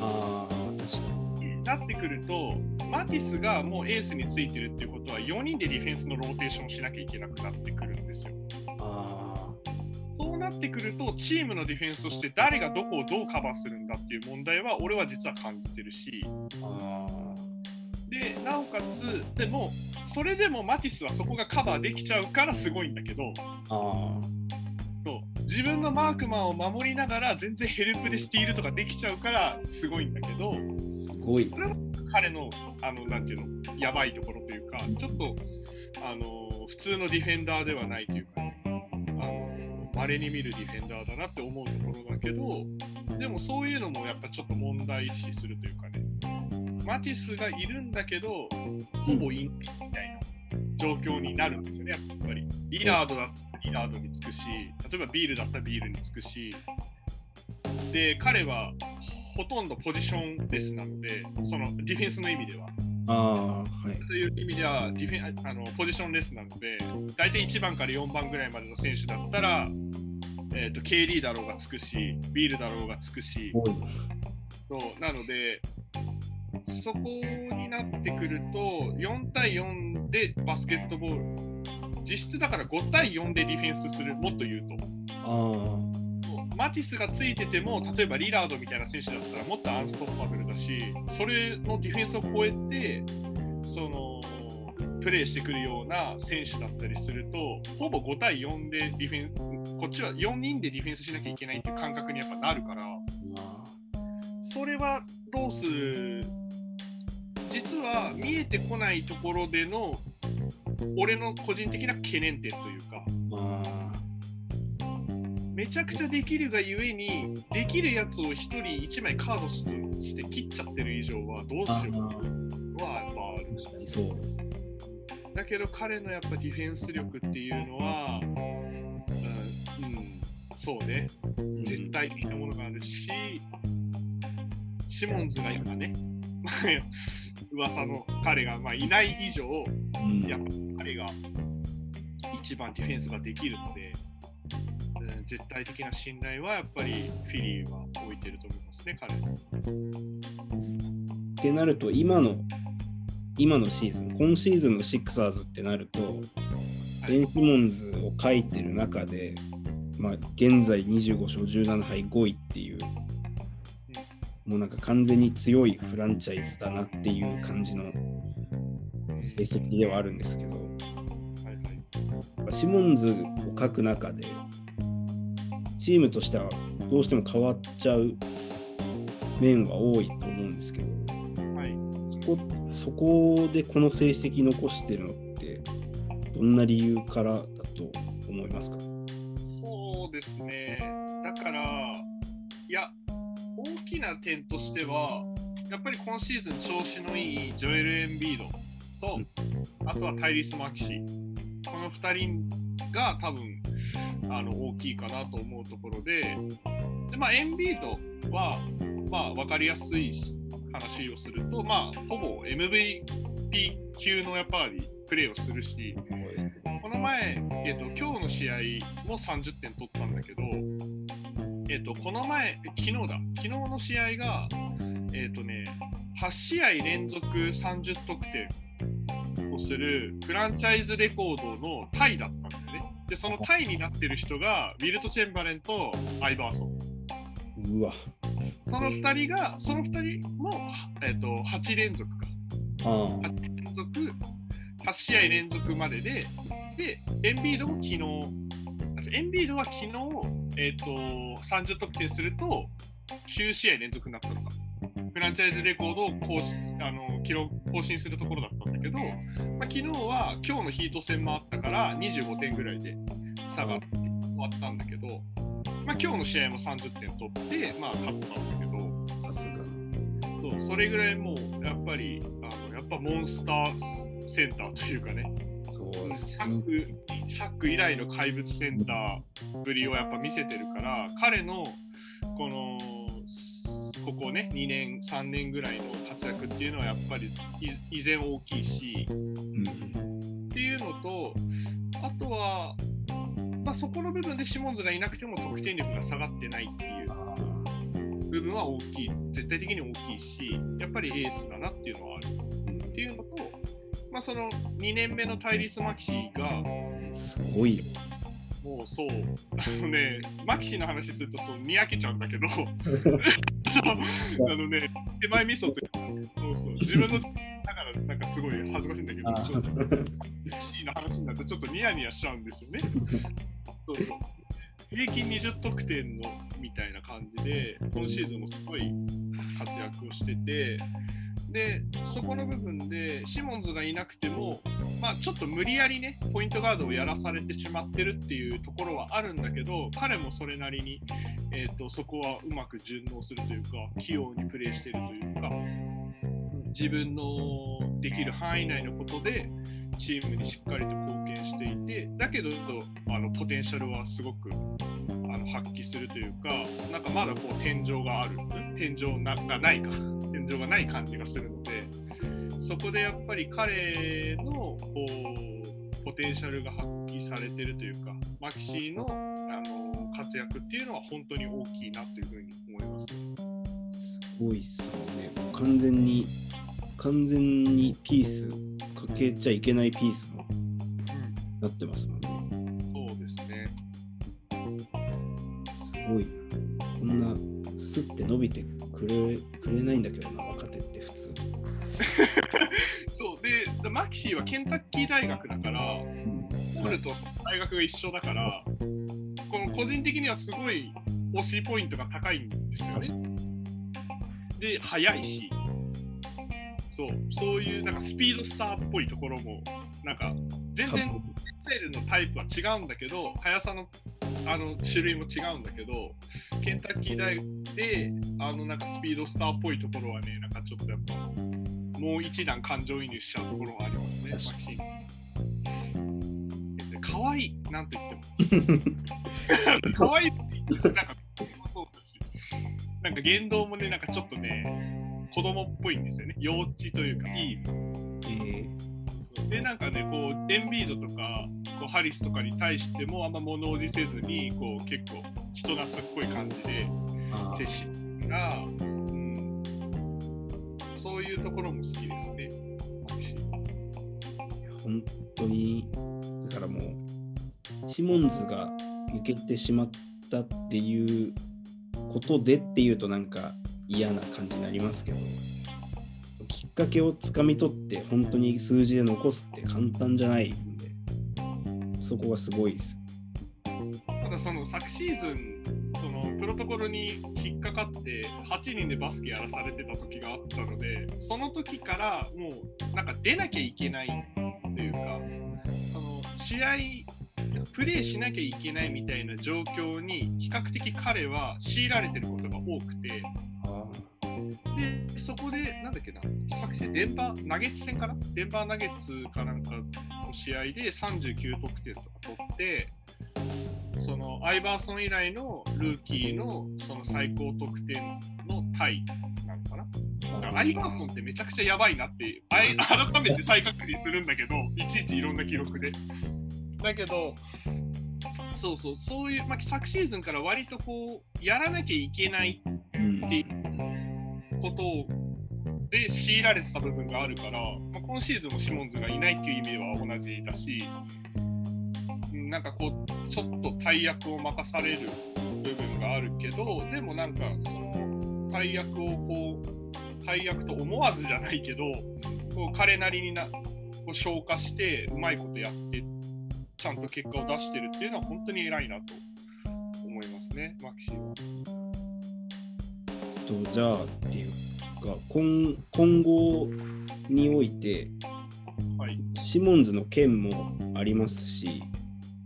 ああ、確かに。なってくると、マティスがもうエースについてるっていうことは、4人でディフェンスのローテーションをしなきゃいけなくなってくそうなってくると、チームのディフェンスとして誰がどこをどうカバーするんだっていう問題は、俺は実は感じてるし、でなおかつ、でも、それでもマティスはそこがカバーできちゃうからすごいんだけど、そう自分のマークマンを守りながら全然ヘルプでスティールとかできちゃうからすごいんだけど、あ、すごいそ。れは彼の、あの、なんていうの、やばいところというか、ちょっと、あの、普通のディフェンダーではないというか、ね、稀に見るディフェンダーだなって思うところだけど、でもそういうのもやっぱちょっと問題視するというかね、マティスがいるんだけど、ほぼインみたいな状況になるんですよね、やっぱり。リラードだったらリラードにつくし、例えばビールだったらビールにつくし、で、彼はほとんどポジションレスなので、そのディフェンスの意味では。ああ、はい。という意味ではディフェンあのポジションレスなので、大体1番から4番ぐらいまでの選手だったら、えー、と KD だろうがつくし、ビールだろうがつくし。そうなので、そこになってくると、4対4でバスケットボール、実質だから5対4でディフェンスする、もっと言うと。あマティスがついてても、例えばリラードみたいな選手だったらもっとアンストッパブルだし、それのディフェンスを超えて、そのプレーしてくるような選手だったりすると、ほぼ5対4でディフェンこっちは4人でディフェンスしなきゃいけないっていう感覚にやっぱなるから、それはどうする？実は見えてこないところでの俺の個人的な懸念点というか、めちゃくちゃできるがゆえに、できるやつを1人1枚カードして切っちゃってる以上はどうしようかはやっぱある。そうですだけど彼のやっぱディフェンス力っていうのは、うん、うん、そうね、絶対的なものがあるし、シモンズが今ね、噂の彼がまあいない以上、うん。やっぱ彼が一番ディフェンスができるので、うん絶対的な信頼はやっぱりフィリーは置いてると思いますね、彼に。ってなると、今の、今のシーズン、今シーズンのシクサーズってなると、ベン・シモンズを書いてる中で、まあ、現在25勝17敗5位っていう、もうなんか完全に強いフランチャイズだなっていう感じの成績ではあるんですけど、シモンズを書く中で、チームとしてはどうしても変わっちゃう面は多いと思うんですけど、はい。そこそこでこの成績残してるのって、どんな理由からだと思いますか？そうですね。だから、いや、大きな点としては、やっぱり今シーズン調子のいいジョエル・エンビードと、あとはタイリス・マキシ、この2人が多分あの大きいかなと思うところで、でまあ、エンビードは、まあ、分かりやすい話をすると、まあ、ほぼ MVP 級のやっぱりプレーをするし、この前、えっと今日の試合も30点取ったんだけど、えっとこの前、昨日だ、昨日の試合が、えっとね、8試合連続30得点。をするフランチャイズレコードのタイだったんだよね。で、そのタイになってる人が、ウィルト・チェンバレンとアイバーソン。うわ。その2人が、その2人も、えっと8連続か。あ8連続、8試合連続までで、で、エンビードも昨日、あエンビードは昨日、えっと30得点すると9試合連続になったのか。フランチャイズレコードを更新あの記録更新するところだったんだけど、まあ、昨日は今日のヒート戦もあったから25点ぐらいで差が終わったんだけど、まあ、今日の試合も30点取って、まあ、勝ったんだけど、あ、さすが。そうそれぐらいもうやっぱりあのやっぱモンスターセンターというかねそうですシャックシャック以来の怪物センターぶりをやっぱ見せてるから彼のこのここね2年3年ぐらいの活躍っていうのはやっぱり依然大きいしうん。っていうのとあとは、まあ、そこの部分でシモンズがいなくても得点力が下がってないっていうあ部分は大きい絶対的に大きいしやっぱりエースだなっていうのはあるっていうのと、まあ、その2年目のタイリス・マキシーがーすごいです。もうそうあのねマキシーの話するとそうにやけちゃうんだけど あのね手前味噌とそうそう自分のだからなんかすごい恥ずかしいんだけどあちょっとマキシーの話になるとちょっとニヤニヤしちゃうんですよね。そうそう。平均20得点のみたいな感じで、今シーズンもすごい活躍をしてて、で、そこの部分で、シモンズがいなくても、まあ、ちょっと無理やりね、ポイントガードをやらされてしまってるっていうところはあるんだけど、彼もそれなりに、えー、とそこはうまく順応するというか、器用にプレーしてるというか、自分のできる範囲内のことで、チームにしっかりと貢献していて、だけどあのポテンシャルはすごくあの発揮するというか、なんかまだこう天井がある、天井がないか、天井がない感じがするので、そこでやっぱり彼のこうポテンシャルが発揮されてるというか、マキシーのあの活躍っていうのは本当に大きいなというふうに思います。すごいっすね。完全に、完全にピース、かけちゃいけないピースもなってますもんね。そうですね。すごいな。って伸びてくれくれないんだけどな、若手って普通。そうで、マキシーはケンタッキー大学だから、ホルと大学が一緒だから、この個人的にはすごい推しポイントが高いんですよね。で、速いし、そう、そういうなんかスピードスターっぽいところも、なんか全然スタイルのタイプは違うんだけど、速さのあの種類も違うんだけど、ケンタッキー大で、あのなんかスピードスターっぽいところはね、なんかちょっとやっぱ、もう一段感情移入しちゃうところがありますね、マキシー。で可愛いなんて言っても。可愛いって言ってなんかそうだし、なんか言動もね、なんかちょっとね、子供っぽいんですよね。幼稚というか、いい。えそうで、なんかね、こう、エンビードとか、こうハリスとかに対してもあんま物おじせずに、こう、結構人懐っこい感じで接しが、うん、そういうところも好きですね。本当に、だからもう、シモンズが抜けてしまったっていうことでっていうとなんか嫌な感じになりますけど、きっかけをつかみ取って本当に数字で残すって簡単じゃないんで、そこがすごいです。ただその昨シーズンそのプロトコルに引っかかって8人でバスケやらされてた時があったのでその時からもうなんか出なきゃいけないというかその試合プレーしなきゃいけないみたいな状況に比較的彼は強いられてることが多くて。あでそこでなんだっけな。昨シーズンデンバーナゲッツ戦かな？デンバーナゲッツかなんかの試合で39得点とか取ってそのアイバーソン以来のルーキーのその最高得点のタイなのかな？だからアイバーソンってめちゃくちゃやばいなって改めて再確認するんだけどいちいちいろんな記録で。だけどそうそうそういう、まあ、昨シーズンから割とこうやらなきゃいけないっていうことをで強いられてた部分があるから、まあ、今シーズンもシモンズがいないっていう意味では同じだし、うんなんかこう、ちょっと大役を任される部分があるけど、でもなんか、その大役をこう、大役と思わずじゃないけど、こう彼なりになこう消化して、うまいことやって、ちゃんと結果を出してるっていうのは、本当に偉いなと思いますね、マキシ。とじゃあっていうか今今後においてはい。シモンズの件もありますし、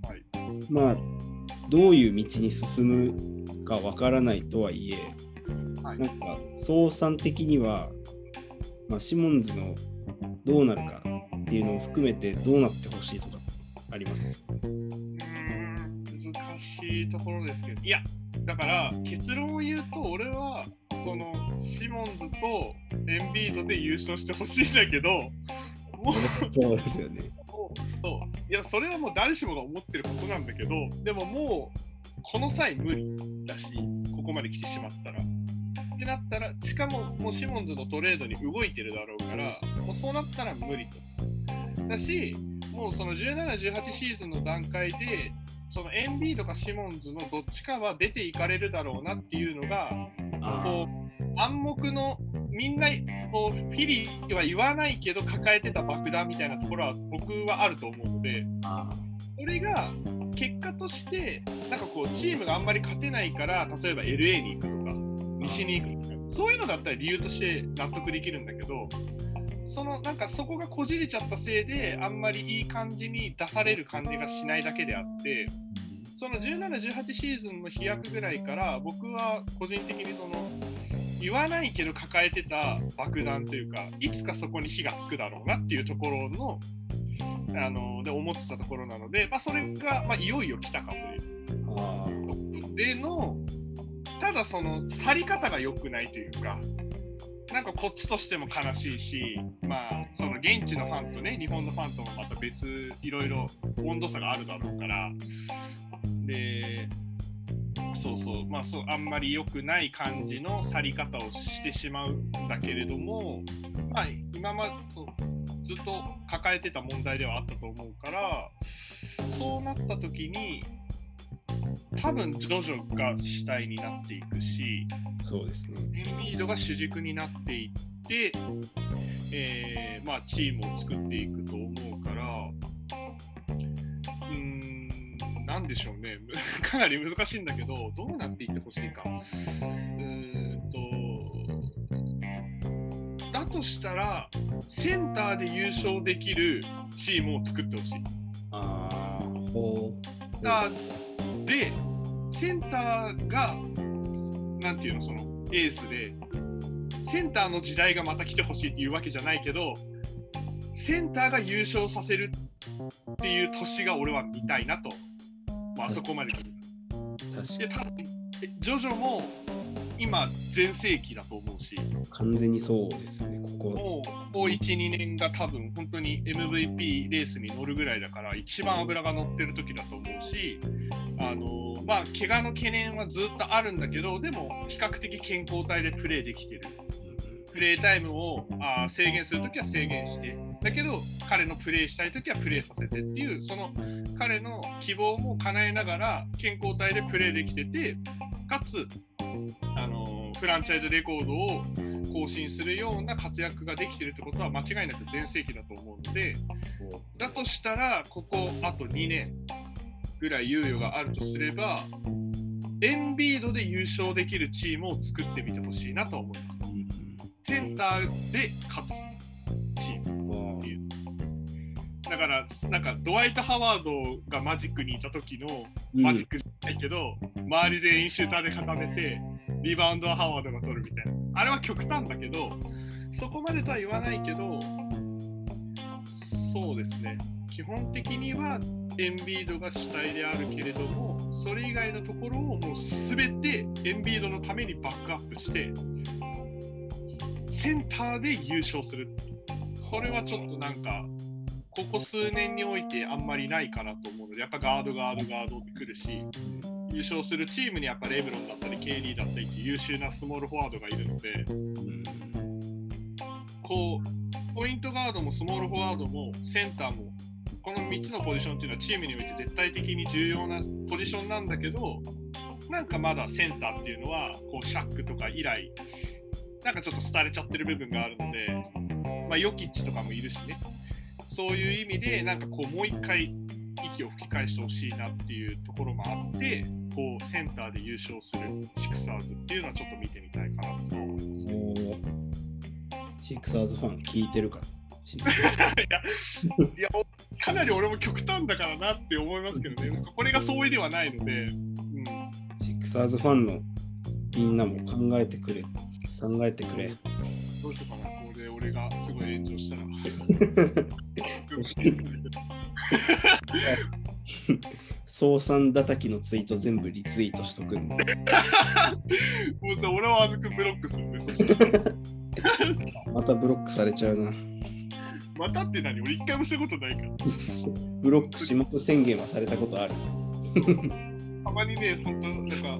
はいまあどういう道に進むかわからないとはいえ、はいなんか総算的には、まあ、シモンズのどうなるかっていうのを含めてどうなってほしいとかありますうーん難しいところですけど、いや、だから結論を言うと、俺はそのシモンズとエンビードで優勝してほしいんだけど、もうそうですよね。そういや、それはもう誰しもが思ってることなんだけど、でももうこの際無理だし、ここまで来てしまったら。ってなったら、しかももうシモンズのトレードに動いてるだろうから、もうそうなったら無理と。だし、もうその17、18シーズンの段階で、そのエンビーとかシモンズのどっちかは出ていかれるだろうなっていうのが、あこう暗黙のみんなこうフィリーは言わないけど抱えてた爆弾みたいなところは僕はあると思うのであそれが結果としてなんかこうチームがあんまり勝てないから例えば LA に行くとか西に行くとかそういうのだったら理由として納得できるんだけどそのなんかそこがこじれちゃったせいであんまりいい感じに出される感じがしないだけであってその17、18シーズンの飛躍ぐらいから僕は個人的にその言わないけど抱えてた爆弾というかいつかそこに火がつくだろうなっていうところのあので思ってたところなので、まあ、それが、まあ、いよいよ来たかというあでのただその去り方が良くないというかなんかこっちとしても悲しいしまあその現地のファンとね日本のファンともまた別いろいろ温度差があるだろうから。でそうそうまあそうあんまり良くない感じの去り方をしてしまうんだけれどもまあ今までずっと抱えてた問題ではあったと思うからそうなった時に多分ジョジョが主体になっていくし、そうですね。エンビードが主軸になっていって、えーまあ、チームを作っていくと思うから、うーん、なんでしょうね、かなり難しいんだけど、どうなっていってほしいか。うーんと、だとしたら、センターで優勝できるチームを作ってほしい。ああ、ほう。センターで、センターが、なんていうの、そのエースで、センターの時代がまた来てほしいっていうわけじゃないけど、センターが優勝させるっていう年が俺は見たいなと、まああそこまで来る。確かで、多分えジョジョも今、全盛期だと思うし、に完全にそうですよね、ここ。もうこう1、2年が多分本当に MVP レースに乗るぐらいだから、一番脂が乗ってる時だと思うし、あのまあ、怪我の懸念はずっとあるんだけど、でも比較的健康体でプレーできてる。プレータイムをあ制限するときは制限して、だけど彼のプレーしたいときはプレーさせてっていう、その彼の希望も叶えながら健康体でプレーできてて、かつ、あのフランチャイズレコードを更新するような活躍ができてるってことは間違いなく全盛期だと思うので、だとしたら、ここあと2年ぐらい猶予があるとすれば、エンビードで優勝できるチームを作ってみてほしいなと思います。センターで勝つチーム。だから、なんかドワイト・ハワードがマジックにいた時のマジックじゃないけど、周り全員シューターで固めて、リバウンドはハワードが取るみたいな。あれは極端だけど、そこまでとは言わないけど、そうですね。基本的にはエンビードが主体であるけれども、それ以外のところをもうすべてエンビードのためにバックアップして、センターで優勝する。それはちょっとなんか、ここ数年においてあんまりないかなと思うので、やっぱガード、ガード、ガードってくるし、優勝するチームにやっぱレブロンだったり、KD だったりって優秀なスモールフォワードがいるので、こう、ポイントガードもスモールフォワードもセンターも、この3つのポジションっていうのはチームにおいて絶対的に重要なポジションなんだけど、なんかまだセンターっていうのは、こう、シャックとか以来、なんかちょっと廃れちゃってる部分があるので、まあ、ヨキッチとかもいるしね、そういう意味で、なんかこう、もう一回息を吹き返してほしいなっていうところもあって、こう、センターで優勝するシクサーズっていうのはちょっと見てみたいかなと思います。いおーシックサーズファン聞いてるから。シックや、かなり俺も極端だからなって思いますけどね、これが相違ではないので、うん、シックサーズファンのみんなも考えてくれ。考えてくれ。どうしようかな、これで俺がすごい炎上したら。総算叩きのツイート全部リツイートしとくんで。もうさ、俺はあずくブロックするね。そしたらまたブロックされちゃうな。またって何俺一回もしたことないから。ブロック始末宣言はされたことある。たまにね、本当なんか、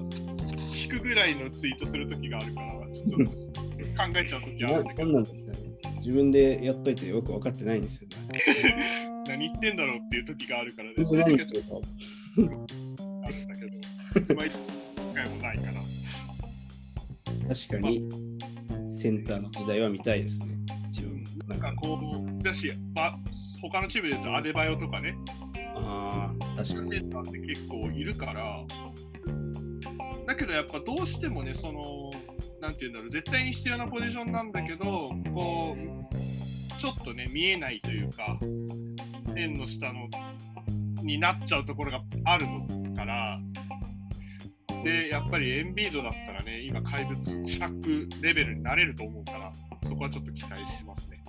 引くぐらいのツイートするときがあるから、ちょっと考えちゃうときあなるんだけど、なんですかね。自分でやっといてよく分かってないんですよね。何言ってんだろうっていうときがあるからね、本当そういう何言ときはってるかあるんだけど、まあ、一回もないから。確かに。センターの時代は見たいですね。自分ななんんかか、こう、だし、ば他のチームで言うとアデバヨとかね、ああ、確かに。センターって結構いるから、だけどやっぱどうしてもね、その、なんていうんだろう、絶対に必要なポジションなんだけど、こう、ちょっとね、見えないというか、円の下のになっちゃうところがあるのから、で、やっぱりエンビードだったらね、今、怪物、シャックレベルになれると思うから、そこはちょっと期待しますね。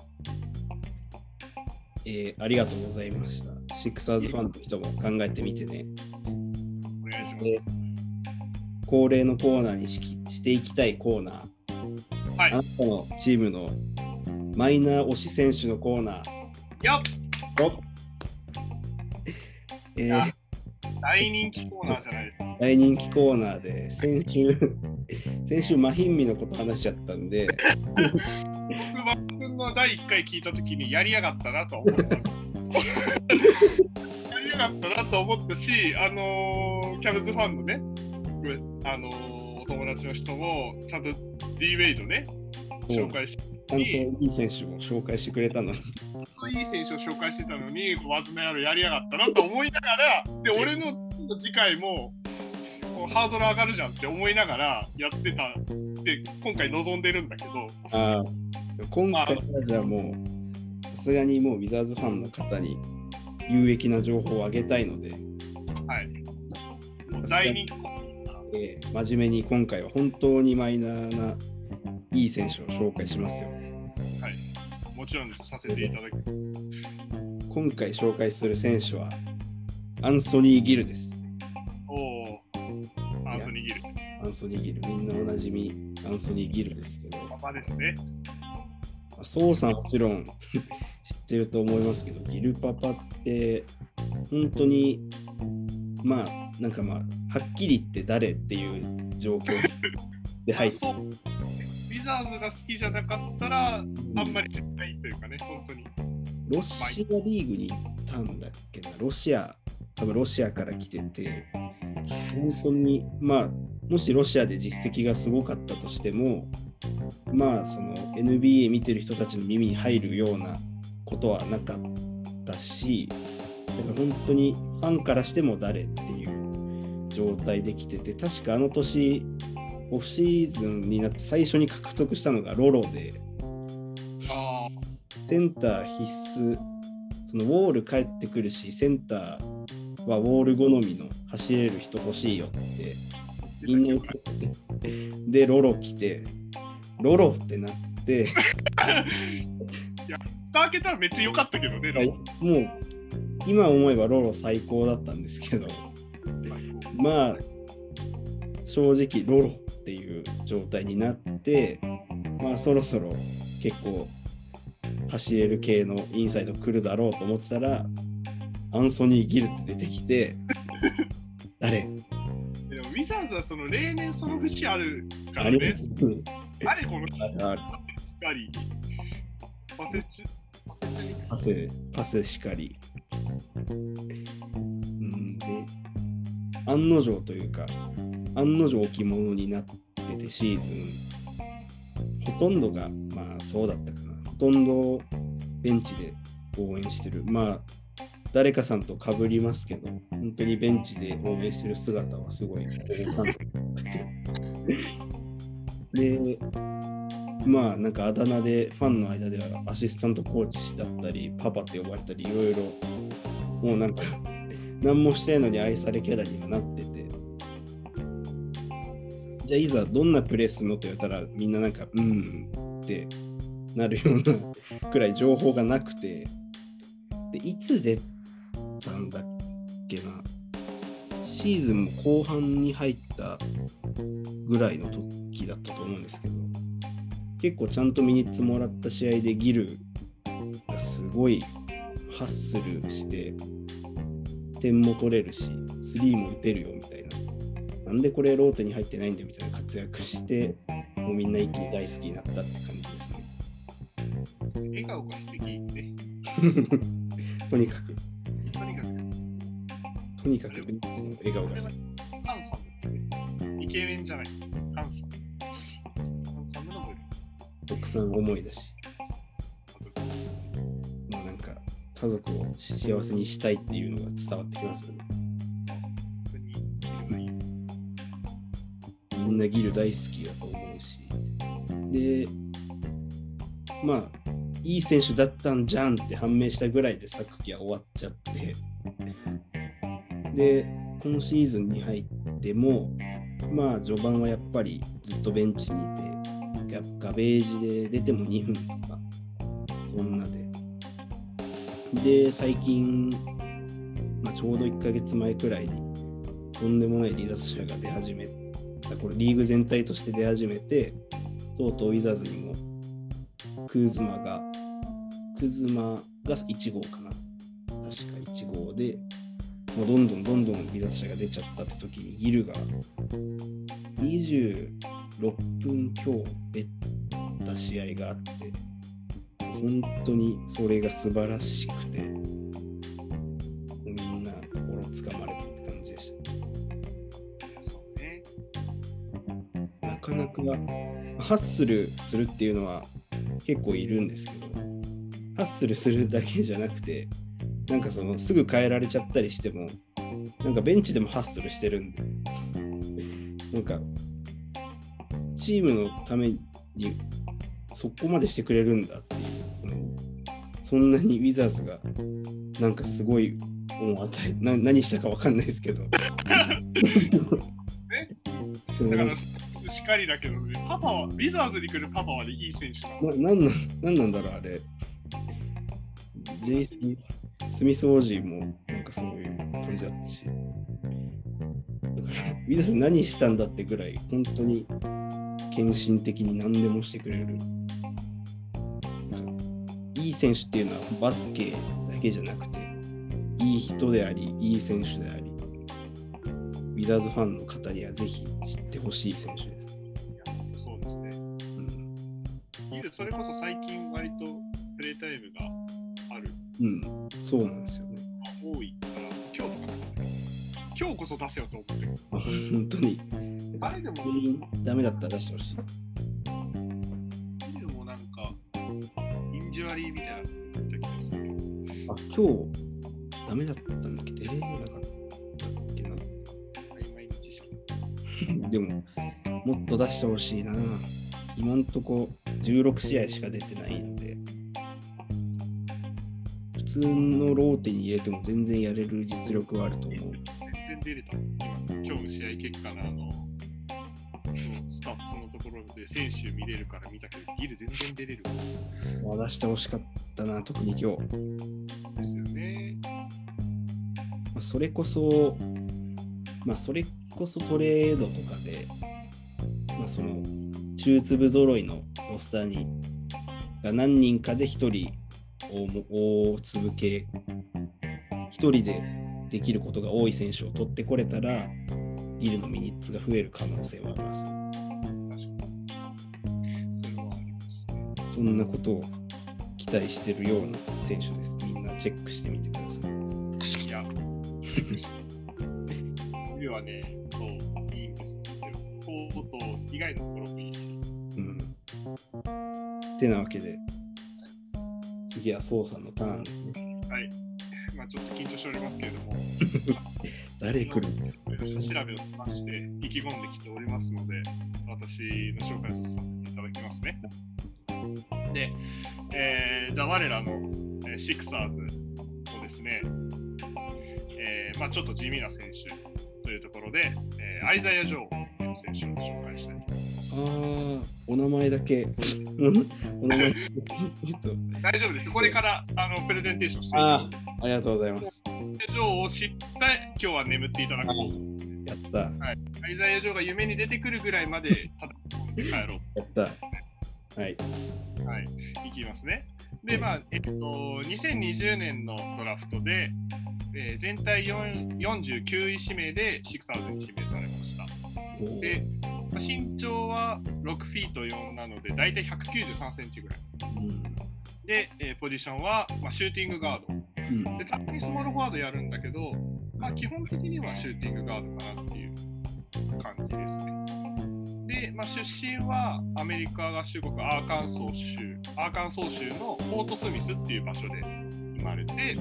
えーありがとうございました。シックサーズファンの人も考えてみてね。お願いします。で恒例のコーナーにしきしていきたいコーナー。はいあなたのチームのマイナー推し選手のコーナー。やっおえーあ大人気コーナーじゃないですか。大人気コーナーで先週 先週マヒンミのこと話しちゃったんで僕、マ君の第1回聞いたときにやりやがったなとは思った。やりやかったなと思ったし、あのーキャブズファンのね、あのーお友達の人も、ちゃんと D ウェイドね、紹介して、いい選手を紹介してくれたの。に。いい選手を紹介してたのに、ワズナヤロやりやがったなと思いながら、で、俺の次回も、ハードル上がるじゃんって思いながらやってたで今回臨んでるんだけど。ああ、今回はじゃあもう、さすがにもうウィザーズファンの方に有益な情報をあげたいので、はい。もう大人気えー真面目に今回は本当にマイナーないい選手を紹介しますよ。はい。もちろんさせていただき今回紹介する選手はアンソニー・ギルです。おおアンソニー・ギル。アンソニー・ギル、みんなおなじみアンソニー・ギルですけど、パパですね。まあソウさんもちろん 知ってると思いますけど、ギルパパって本当にまあなんかまあはっきり言って誰っていう状況 で入ってウィザーズが好きじゃなかったらあんまり絶対というかね本当に。ロシアリーグに行ったんだっけな、ロシア、多分ロシアから来てて、本当に、まあ、もしロシアで実績がすごかったとしても、まあ、その NBA 見てる人たちの耳に入るようなことはなかったし、だから本当にファンからしても誰っていう状態で来てて、確かあの年、オフシーズンになって最初に獲得したのがロロで、あセンター必須、そのウォール帰ってくるし、センターはウォール好みの走れる人欲しいよって、みんな言ってて、で、ロロ来て、ロロってなって、蓋開けたらめっちゃ良かったけどね、はいもう今思えばロロ最高だったんですけど、まあ、正直ロロっていう状態になって、まあそろそろ結構走れる系のインサイド来るだろうと思ってたら、アンソニー・ギルって出てきて、誰？でもウィザーズはその例年その節あるからね。ありま、す。あれこのしあるあるパセ、パセしかり。案の定というか、案の定置物になってて、シーズン、ほとんどが、まあそうだったかな。ほとんどベンチで応援してる。まあ、誰かさんと被りますけど、本当にベンチで応援してる姿はすごい好感度て。で、まあなんかあだ名でファンの間ではアシスタントコーチだったりパパって呼ばれたりいろいろもうなんか何もしてないのに愛されキャラにはなってて。じゃあいざどんなプレーするのと言われたらみんななんかうんってなるようなくらい情報がなくて。でいつ出たんだっけな。シーズンも後半に入ったぐらいの時だったと思うんですけど。結構ちゃんとミニッツもらった試合でギルがすごいハッスルして点も取れるしスリーも打てるよみたいななんでこれローテに入ってないんだみたいな活躍してもうみんな一気に大好きになったって感じですね笑顔が素敵ね。とにかくとにかく、とにかく笑顔が好きハンサムですね。イケメンじゃない。ハンサム。ハンサムの。奥さん思いだし家族を幸せにしたいっていうのが伝わってきますよね。みんなギル大好きだと思うし。で、まあ、いい選手だったんじゃんって判明したぐらいで昨季は終わっちゃって。で、今シーズンに入っても、まあ、序盤はやっぱりずっとベンチにいて、ガガベージで出ても2分とか、そんなで。で、最近、まあ、ちょうど1ヶ月前くらいに、とんでもない離脱者が出始めて、これリーグ全体として出始めて、とうとうウィザーズにもクーズマが、クズマが1号かな。確か1号で、もうどんどんどんどん離脱者が出ちゃったって時にギルが26分強出た試合があって、本当にそれが素晴らしくてみんな心つかまれたって感じでした。そうね。なかなかハッスルするっていうのは結構いるんですけどハッスルするだけじゃなくてなんかそのすぐ変えられちゃったりしてもなんかベンチでもハッスルしてるんでなんかチームのためにそこまでしてくれるんだっていうそんなにウィザーズがなんかすごい恩を与えな何したかわかんないですけど。だから、しかりだけどね、パパは、ウィザーズに来るパパはでいい選手なの。ななんなんなんだろう、あれ。JC スミス・オージーもなんかそういう感じだったし。だから、ウィザーズ何したんだってぐらい、本当に献身的に何でもしてくれる。いい選手っていうのはバスケだけじゃなくて、いい人であり、いい選手であり、ウィザーズファンの方にはぜひ知ってほしい選手です。そうですね。うん、それこそ最近割とプレイタイムがある、うん、そうなんですよね。多いから、今日今日こそ出せよと思ってる。あ本当に。あれでも、ダメだったら出してほしい。インジュアリーみたいなの言った気がするけど、あ、今日ダメだったんだっけ？出れなかったっけな。曖昧な知識。でも、もっと出してほしいな。今んとこ16試合しか出てないので、普通のローテに入れても全然やれる実力はあると思う。全然出れた。今、今日の試合結果のあの、スタッツので選手見れるから見たけど、ギル全然出れるまあ出してほしかったな、特に今日。ですよね。まあ、それこそ、まあ、それこそトレードとかで、まあ、その中粒揃いのロスターにが何人かで1人大粒系1人でできることが多い選手を取ってこれたらギルのミニッツが増える可能性はあります。そんなことを期待してるような選手です。みんなチェックしてみてください。いや、指はね、そう、いいんですけど、コート以外のところもいいし、うん。てなわけで、次はソウさんのターンですね。はい。まあちょっと緊張しておりますけれども、誰来る？下調べをしまして、意気込んできておりますので、私の紹介をさせていただきますね。で、えーじゃあ我らの、えーシクサーズのですね、えーまあ、ちょっと地味な選手というところで、えーアイザイア・ジョーという選手を紹介したいと思います。お名前だけ。お名前。大丈夫です。これからあのプレゼンテーションしてああ、ありがとうございます。ジョーを知って今日は眠っていただこう。やった、アイザイア・ジョーが夢に出てくるぐらいまで叩き込んで帰ろう。やった。はい。はい、いきますね。で、まあ、えっと、2020年のドラフトで、えー全体4 49位指名でシクサーズに指名されました。で、まあ身長は6フィート4なので、大体193センチぐらい。で、えーポジションは、まあ、シューティングガード。で、たまにスモールフォワードやるんだけど、まあ、基本的にはシューティングガードかなっていう感じですね。で、まあ、出身はアメリカ合衆国アーカンソー州、アーカンソー州のフォートスミスっていう場所で生まれて、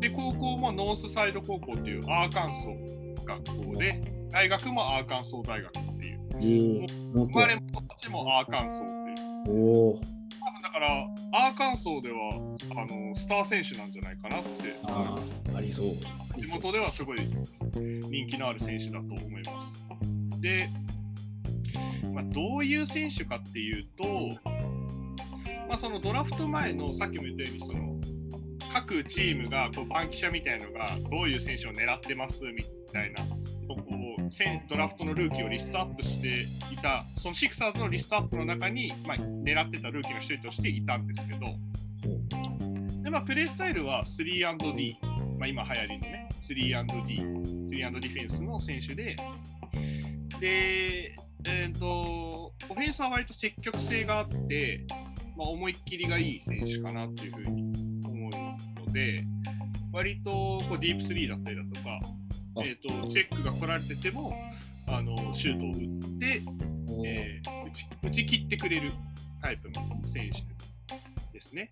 で、高校もノースサイド高校っていうアーカンソー学校で、大学もアーカンソー大学っていう、えー、生まれも土地もアーカンソーっていう。と。おお。多分だから、アーカンソーではあのスター選手なんじゃないかなってああ、ありそう。地元ではすごい人気のある選手だと思います。で、まあ、どういう選手かっていうと、まあ、そのドラフト前のさっきも言ったようにその各チームがこう番記者みたいなのがどういう選手を狙ってますみたいなとこをドラフトのルーキーをリストアップしていたそのシクサーズのリストアップの中に、まあ、狙ってたルーキーの一人としていたんですけどで、まあ、プレースタイルは 3&D、まあ、今流行りのね 3&D、3&D ディフェンスの選手で、で、えー、とオフェンスは割と積極性があって、まあ、思いっきりがいい選手かなというふうに思うので、割とこうディープスリーだったりだとか、あえー、とチェックが来られててもあのシュートを打って、えー打ち打ち切ってくれるタイプの選手ですね。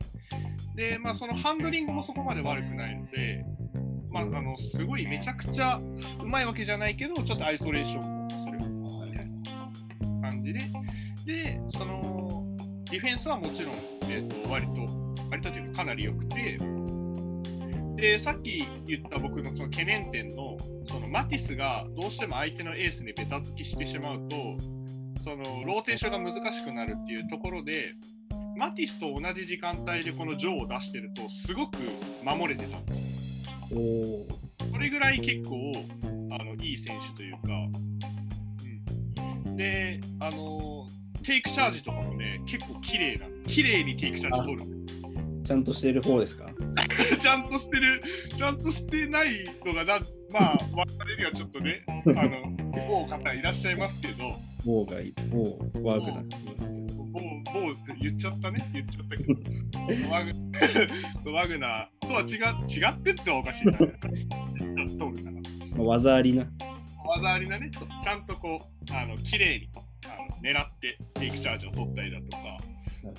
で、まあ、そのハンドリングもそこまで悪くないので、まあ、あのすごいめちゃくちゃうまいわけじゃないけど、ちょっとアイソレーションじで、で、そのディフェンスはもちろん、えー、と割と、割とというかかなり良くて、でさっき言った僕のその懸念点のそのマティスがどうしても相手のエースにベタつきしてしまうとそのローテーションが難しくなるっていうところでマティスと同じ時間帯でこのジョーを出してるとすごく守れてたんですよ。おおそれぐらい結構あのいい選手というか、うん、であのテイクチャージとかもね結構綺麗な綺麗にテイクチャージ取る。ちゃんとしてる方ですか？ちゃんとしてるちゃんとしてないのがなまあ我々にはちょっとねあの某方いらっしゃいますけど。某がい、某ワーグナーって言いますけど。某某って言っちゃったね。言っちゃったけど。ワグワグナーとは違違ってってはおかしいな。ちょっと通るかな。まあ、技ありな。技ありなね、ちゃんとこう、あの綺麗にあの狙ってテイクチャージを取ったりだとか、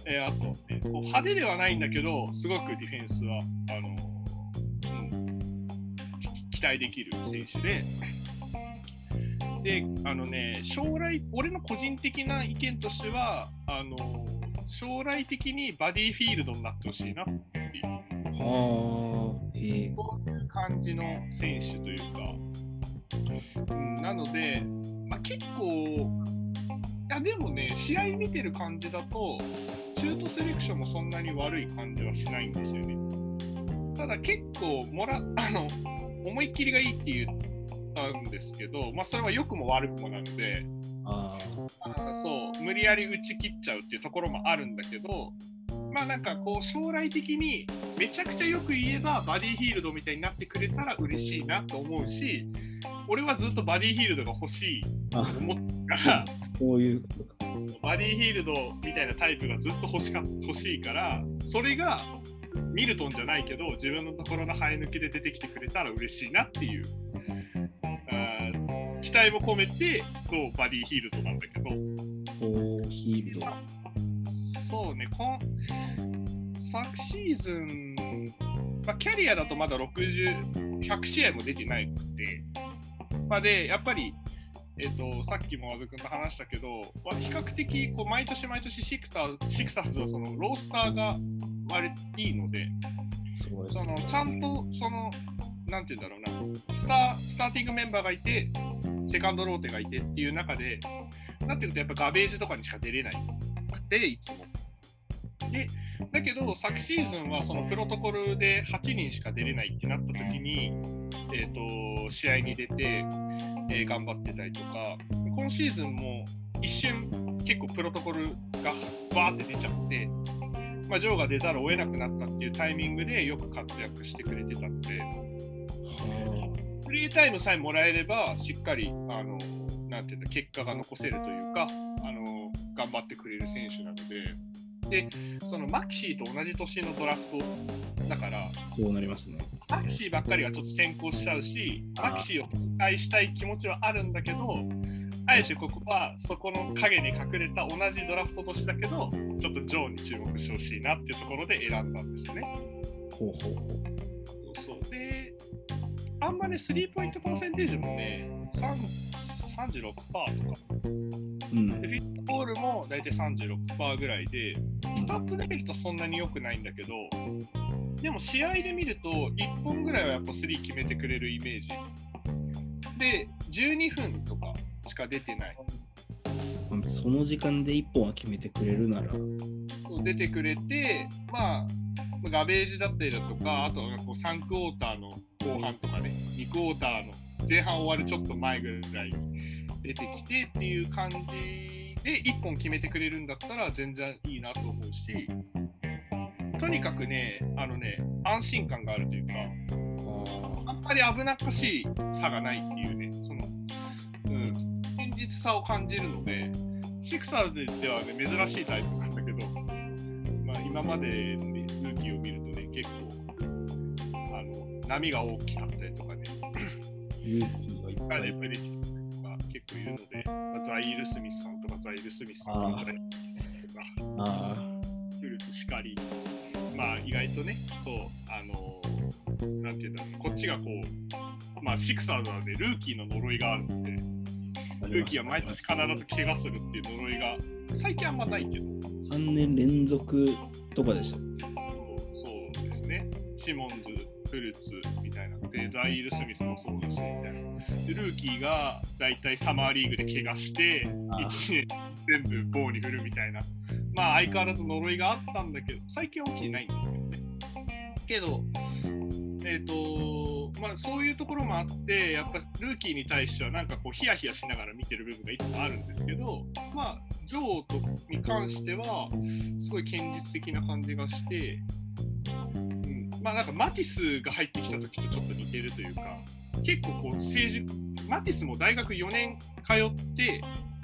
えーあと、ね、こう派手ではないんだけど、すごくディフェンスはあの、うん、き期待できる選手で、で、あのね、将来、俺の個人的な意見としては、あの将来的にバディフィールドになってほしいな。っていう。ういう感じの選手というか、うん、なので、まあ、結構、いやでもね、試合見てる感じだと、シュートセレクションもそんなに悪い感じはしないんですよね。ただ結構もら、あの、思いっきりがいいって言ったんですけど、まあ、それは良くも悪くもなので、あそう無理やり打ち切っちゃうっていうところもあるんだけどまあなんかこう将来的にめちゃくちゃよく言えばバディヒールドみたいになってくれたら嬉しいなと思うし俺はずっとバディヒールドが欲しい。と思ったからそういう。バディヒールドみたいなタイプがずっと欲しか欲しいからそれがミルトンじゃないけど自分のところの生え抜きで出てきてくれたら嬉しいなっていう期待も込めてそうバディヒールドなんだけどヒールド。そうね、こん昨シーズン、まあ、キャリアだとまだ60、100試合も出てないくて、まあ、で、やっぱり、えっとさっきも和田君と話したけど、まあ比較的こう毎年毎年シクターシクサーズはそのロースターが割といいので、そのちゃんとその、なんて言うんだろうな、スタースターティングメンバーがいて、セカンドローテがいてっていう中で、なんていうと、やっぱガベージとかにしか出れないくて、いつも。で、だけど、昨シーズンはそのプロトコルで8人しか出れないってなった時に、えー、と試合に出て、えー頑張ってたりとか、今シーズンも一瞬、結構プロトコルがバーって出ちゃって、まあ、ジョーが出ざるを得なくなったっていうタイミングでよく活躍してくれてたんで、フリータイムさえもらえれば、しっかり、あの、なんていうんだ、結果が残せるというか、あの、頑張ってくれる選手なので、で、そのマキシーと同じ年のドラフトだから、あ。そうなりますね。マキシーばっかりはちょっと先行しちゃうし、マキシーを期待したい気持ちはあるんだけど、あえてここはそこの影に隠れた同じドラフト年だけど、ちょっとジョーに注目してほしいなっていうところで選んだんですよね。ほうほうほう。そうで、あんまね、スリーポイントパーセンテージもね、3 36%とか、うんで。フィールドゴールも大体36%ぐらいで、スタッツで見るとそんなに良くないんだけど、でも試合で見ると1本ぐらいはやっぱスリー決めてくれるイメージ。で、12分とかしか出てない。まあその時間で1本は決めてくれるなら、出てくれて、まあ、ガベージだったりだとか、あとはこう3クォーターの後半とかね、2クォーターの前半終わるちょっと前ぐらいに出てきてっていう感じで1本決めてくれるんだったら全然いいなと思うし、とにかくね、あのね、安心感があるというか、あんまり危なっかしい差がないっていうね、その、うん、現実さを感じるので、シクサーズではね、珍しいタイプなんだけど、まあ、今までの、ね、ルーキーを見るとね、結構、あの波が大きかったりとかね、ルーキーがいっぱいプレティとか結構いるので、まあザイール・スミスさんとまあ、ザイル・スミスとあーか、あフルーツしかり、まあ意外とね、そう、あのーなんていうんだろう、こっちがこう、まあシクサーズはね、ルーキーの呪いがあるので、あ。ルーキーは毎年必ず怪我するっていう呪いが、最近あんまないけど、3年連続とかでした。そうですね。シモンズ、フルーツみたいな。で、ザイール・スミスもそうだし、みたいな。で、ルーキーが大体サマーリーグで怪我して、あー1年全部棒に振るみたいな。まあ相変わらず呪いがあったんだけど、最近は起きてないんですけどね。けど、えっ、と、まあそういうところもあって、やっぱルーキーに対してはなんかこうヒヤヒヤしながら見てる部分がいつもあるんですけど、まあ、ジョーとに関しては、すごい堅実的な感じがして、うん、まあなんかマティスが入ってきた時とちょっと似てるというか、結構こう成熟、マティスも大学4年通って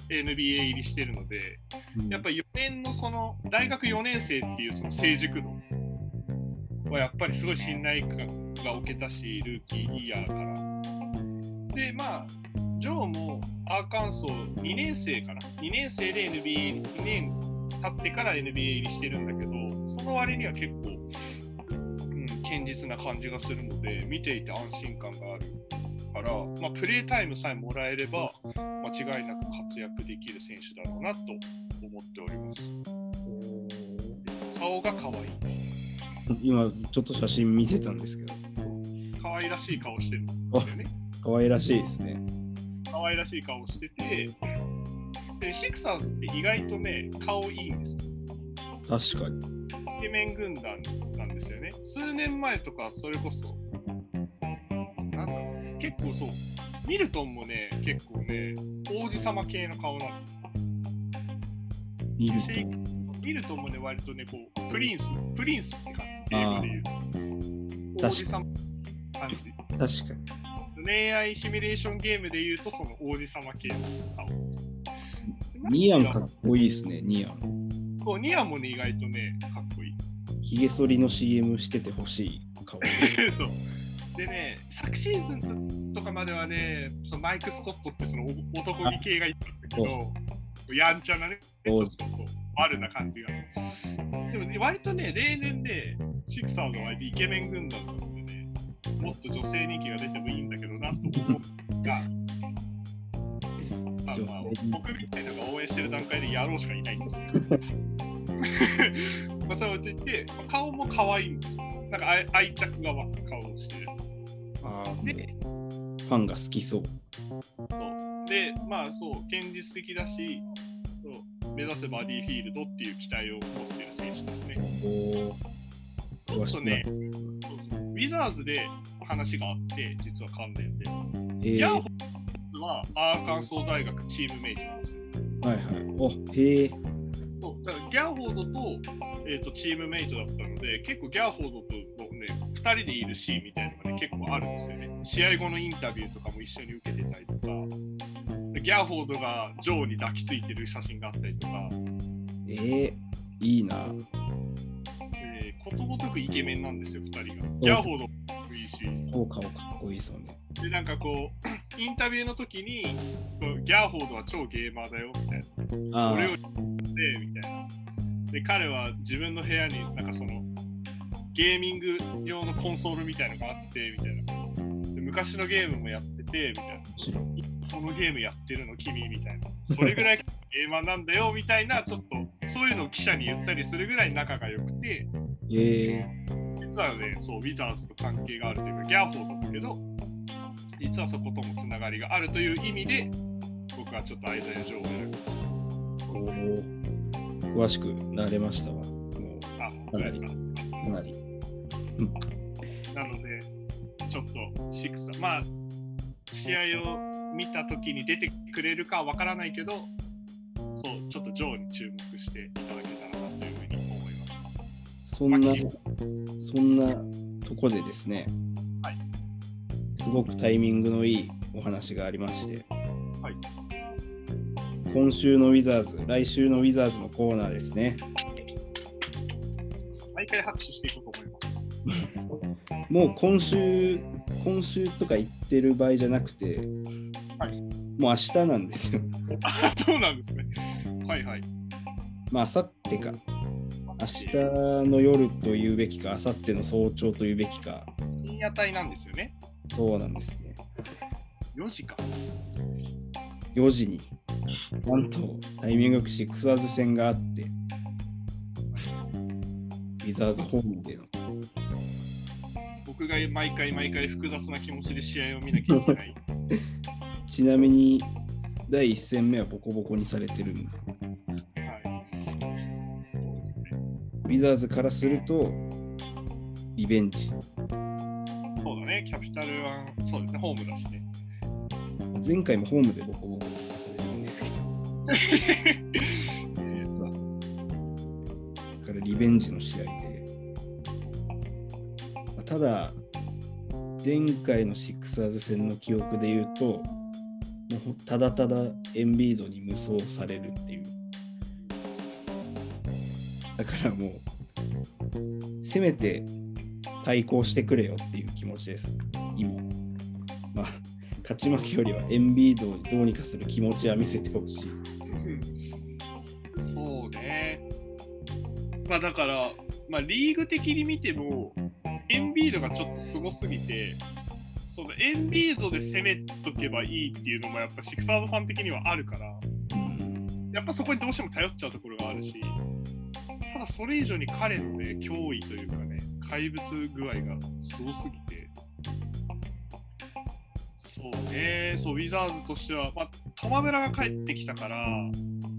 NBA 入りしてるので、うんやっぱり4年のその大学4年生っていうその成熟度はやっぱりすごい信頼感が置けたし、ルーキーイヤーから。で、まあ、ジョーもアーカンソー2年生かな ?2 年生で NBA、2年経ってから NBA 入りしてるんだけど、その割には結構、うん、堅実な感じがするので、見ていて安心感があるから、まあ、プレータイムさえもらえれば、間違いなく活躍できる選手だろうなと思っております。顔が可愛い。今、ちょっと写真見てたんですけど、可愛らしい顔してるんだよね。可愛らしいですね。可愛らしい顔してて、で、シクサーズって意外とね、顔いいんですよ。確かに。イケメン軍団ですよね。数年前とか、それこそ、なんだろう、結構そう、ミルトンもね、結構ね、王子様系の顔なんです。見るシェイクミルトンもね、割とね、こう、プリンス、プリンスって感じ、英語で言うと。王子様感じ。と、確かに。恋愛シミュレーションゲームで言うと、その王子様系の顔。ニアンかっこいいですね、ニアン。そうニアンもね、意外とね、かっこいい。ひげ剃りの CM しててほしい顔。そう。でね、昨シーズンとかまではね、そのマイク・スコットってそのお男気系がいたんだけど、やんちゃなね、ちおょっとこう、悪な感じが。でもね、割とね、例年で、シクサーズはイケメン軍団なのでね、もっと女性人気が出てもいいんだけどなと思うが、まあまあ、僕みたいなのが応援してる段階でやろうしかいないんですけど。まあそれを置いといて、まあ顔も可愛いんですよ。なんか愛愛着が湧く顔をしてる。あーで、ファンが好きそう。そうで、まあそう、現実的だし、そう目指せバディフィールドっていう期待を持っている選手ですね。おちょっとね、そうそうウィザーズで話があって、実は関連で。えー、ギャーホーズはアーカンソー大学チームメイトなんですよ。はいはい。おへえ。そうだからギャーホードと,、えー、とチームメイトだったので、結構ギャーホードとの、ね、2人でいるシーンみたいなのが、ね、結構あるんですよね。試合後のインタビューとかも一緒に受けてたりとか、でギャーホードがジョーに抱きついてる写真があったりとか、えー、いいな。えーことごとくイケメンなんですよ、2人が。ギャーホードもいいし、超顔かっこいいそうね。で、なんかこう、インタビューの時に、ギャーホードは超ゲーマーだよみたいな。あ俺をでみたいな。で、彼は自分の部屋になんかそのゲーミング用のコンソールみたいのがあってみたいな。で昔のゲームもやっててみたいな。そのゲームやってるの君みたいな。それぐらいゲーマーなんだよみたいな、ちょっとそういうのを記者に言ったりするぐらい仲が良くて、え実はね、そう、ウィザーズと関係があるというか、ギャーホードだけど、実はそこともつながりがあるという意味で、僕はちょっとアイザヤ・ジョーを詳しくなれましたわ。もあ、本当ですか？う、かなり。なので、ちょっとシクサー、まあ、試合を見たときに出てくれるかわからないけど、そう、ちょっとジョーに注目していただけたらなというふうに思います。そんなそんなとこでですね、はいすごくタイミングのいいお話がありまして、はい今週のウィザーズ、来週のウィザーズのコーナーですね。毎回拍手していこうと思います。もう今週、今週とか言ってる場合じゃなくて、はいもう明日なんですよ。あ、そうなんですね。はいはい。まあ、あさってか。明日の夜というべきか、あさっての早朝というべきか。深夜帯なんですよね。そうなんですね。4時か。4時に、なんとタイミングよくシクサーズ戦があって、ウィザーズホームでの。僕が毎回毎回複雑な気持ちで試合を見なきゃいけない。ちなみに、第1戦目はボコボコにされてるんで、はい。そうですね。ウィザーズからすると、リベンジ。キャピタルは、そうですね。ホームだしね。前回もホームでボコボコにされるんですけど、だからリベンジの試合で、まあただ、前回のシクサーズ戦の記憶で言うと、もうただただエンビードに無双されるっていう。だからもう、せめて対抗してくれよっていう気持ちです、今。まあ、勝ち負けよりはエンビードをどうにかする気持ちは見せてほしい。そうね。まあだから、まあ、リーグ的に見ても、エンビードがちょっとすごすぎて、そのエンビードで攻めとけばいいっていうのもやっぱシクサードファン的にはあるから、うんやっぱそこにどうしても頼っちゃうところがあるし、ただそれ以上に彼のね、脅威というかね、怪物具合がすごすぎて、そうね、そう、ウィザーズとしては、まあ、トマブラが帰ってきたから、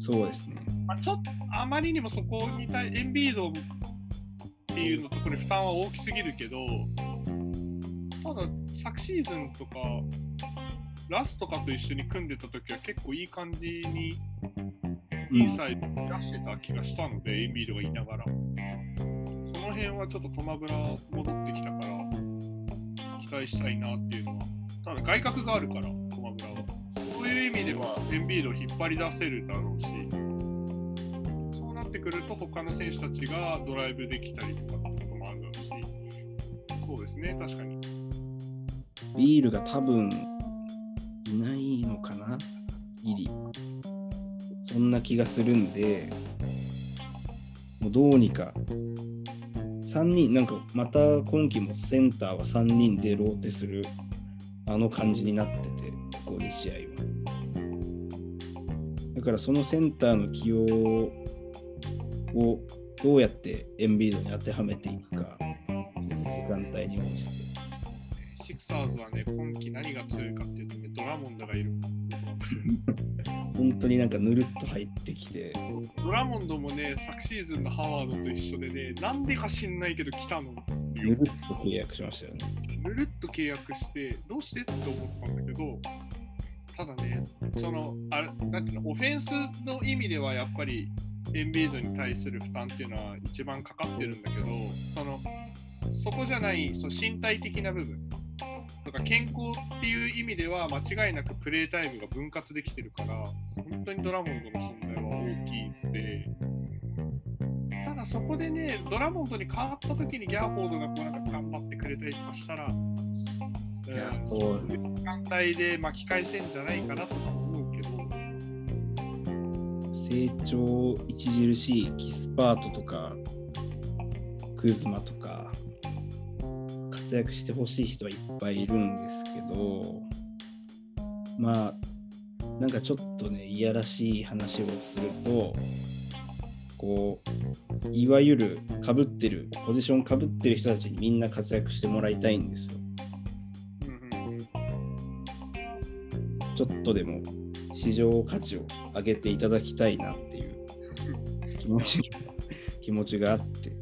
そうですね。まあ、ちょっとあまりにもそこに対エンビードっていうのところに負担は大きすぎるけど、ただ昨シーズンとか、ラスとかと一緒に組んでた時は結構いい感じにインサイド出してた気がしたので、エンビードがいながら。辺はちょっとトマブラ戻ってきたから、期待したいなっていうのは。ただ外角があるから、トマブラは。そういう意味では、エンビードを引っ張り出せるだろうし、そうなってくると、他の選手たちがドライブできたりとかってこともあるだろうし、そうですね、確かに。ビールが多分いないのかな？ギリ。そんな気がするんで、もうどうにか。3人、なんかまた今季もセンターは3人でローテするあの感じになってて、ここ2試合は。だからそのセンターの起用をどうやってエンビードに当てはめていくか、時間帯に応じて。シクサーズはね、今季何が強いかっていうとね、ドラモンドがいる。本当になんかぬるっと入ってきて、ドラモンドもね、昨シーズンのハワードと一緒でね、なんでか知んないけど来たの。ぬるっと契約しましたよね。ぬるっと契約して、どうしてって思ったんだけど、ただね、その、あれなんていうの、オフェンスの意味ではやっぱり、エンビードに対する負担っていうのは一番かかってるんだけど、その、そこじゃないその身体的な部分とか健康っていう意味では間違いなくプレータイムが分割できてるから、本当にドラモンドの存在は大きいので、ただそこでね、ドラモンドに変わった時にギャーフォードがこうなんか頑張ってくれたりとかしたら、そういう時間帯で巻き返せんじゃないかなとか思うけど、成長著しいキスパートとか、クズマとか、活躍してほしい人はいっぱいいるんですけど、まあ、なんかちょっとね、いやらしい話をすると、こう、いわゆるかぶってる、ポジションかぶってる人たちにみんな活躍してもらいたいんですよ。ちょっとでも市場価値を上げていただきたいなっていう気持ち気持ちがあって。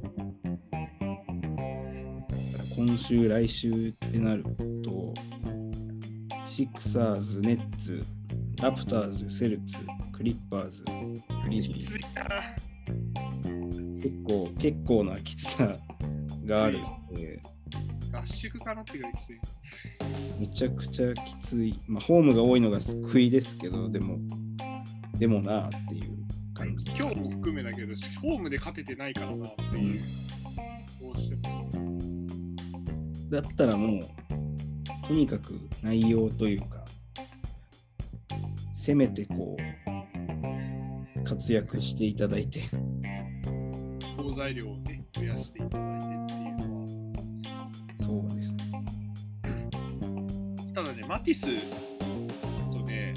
今週、来週ってなると、シクサーズ、ネッツ、ラプターズ、セルツ、クリッパーズ、グリー。結構、結構なきつさがあるので、合宿かなってぐらいきつい。めちゃくちゃきつい。まあ、ホームが多いのが救いですけど、でも、でもなあっていう感じ。今日も含めだけど、ホームで勝ててないからなっていう、どだったらもう、とにかく内容というか、せめてこう、活躍していただいて。好材料をね、増やしていただいてっていうのは。そうですね。ただね、マティスとね、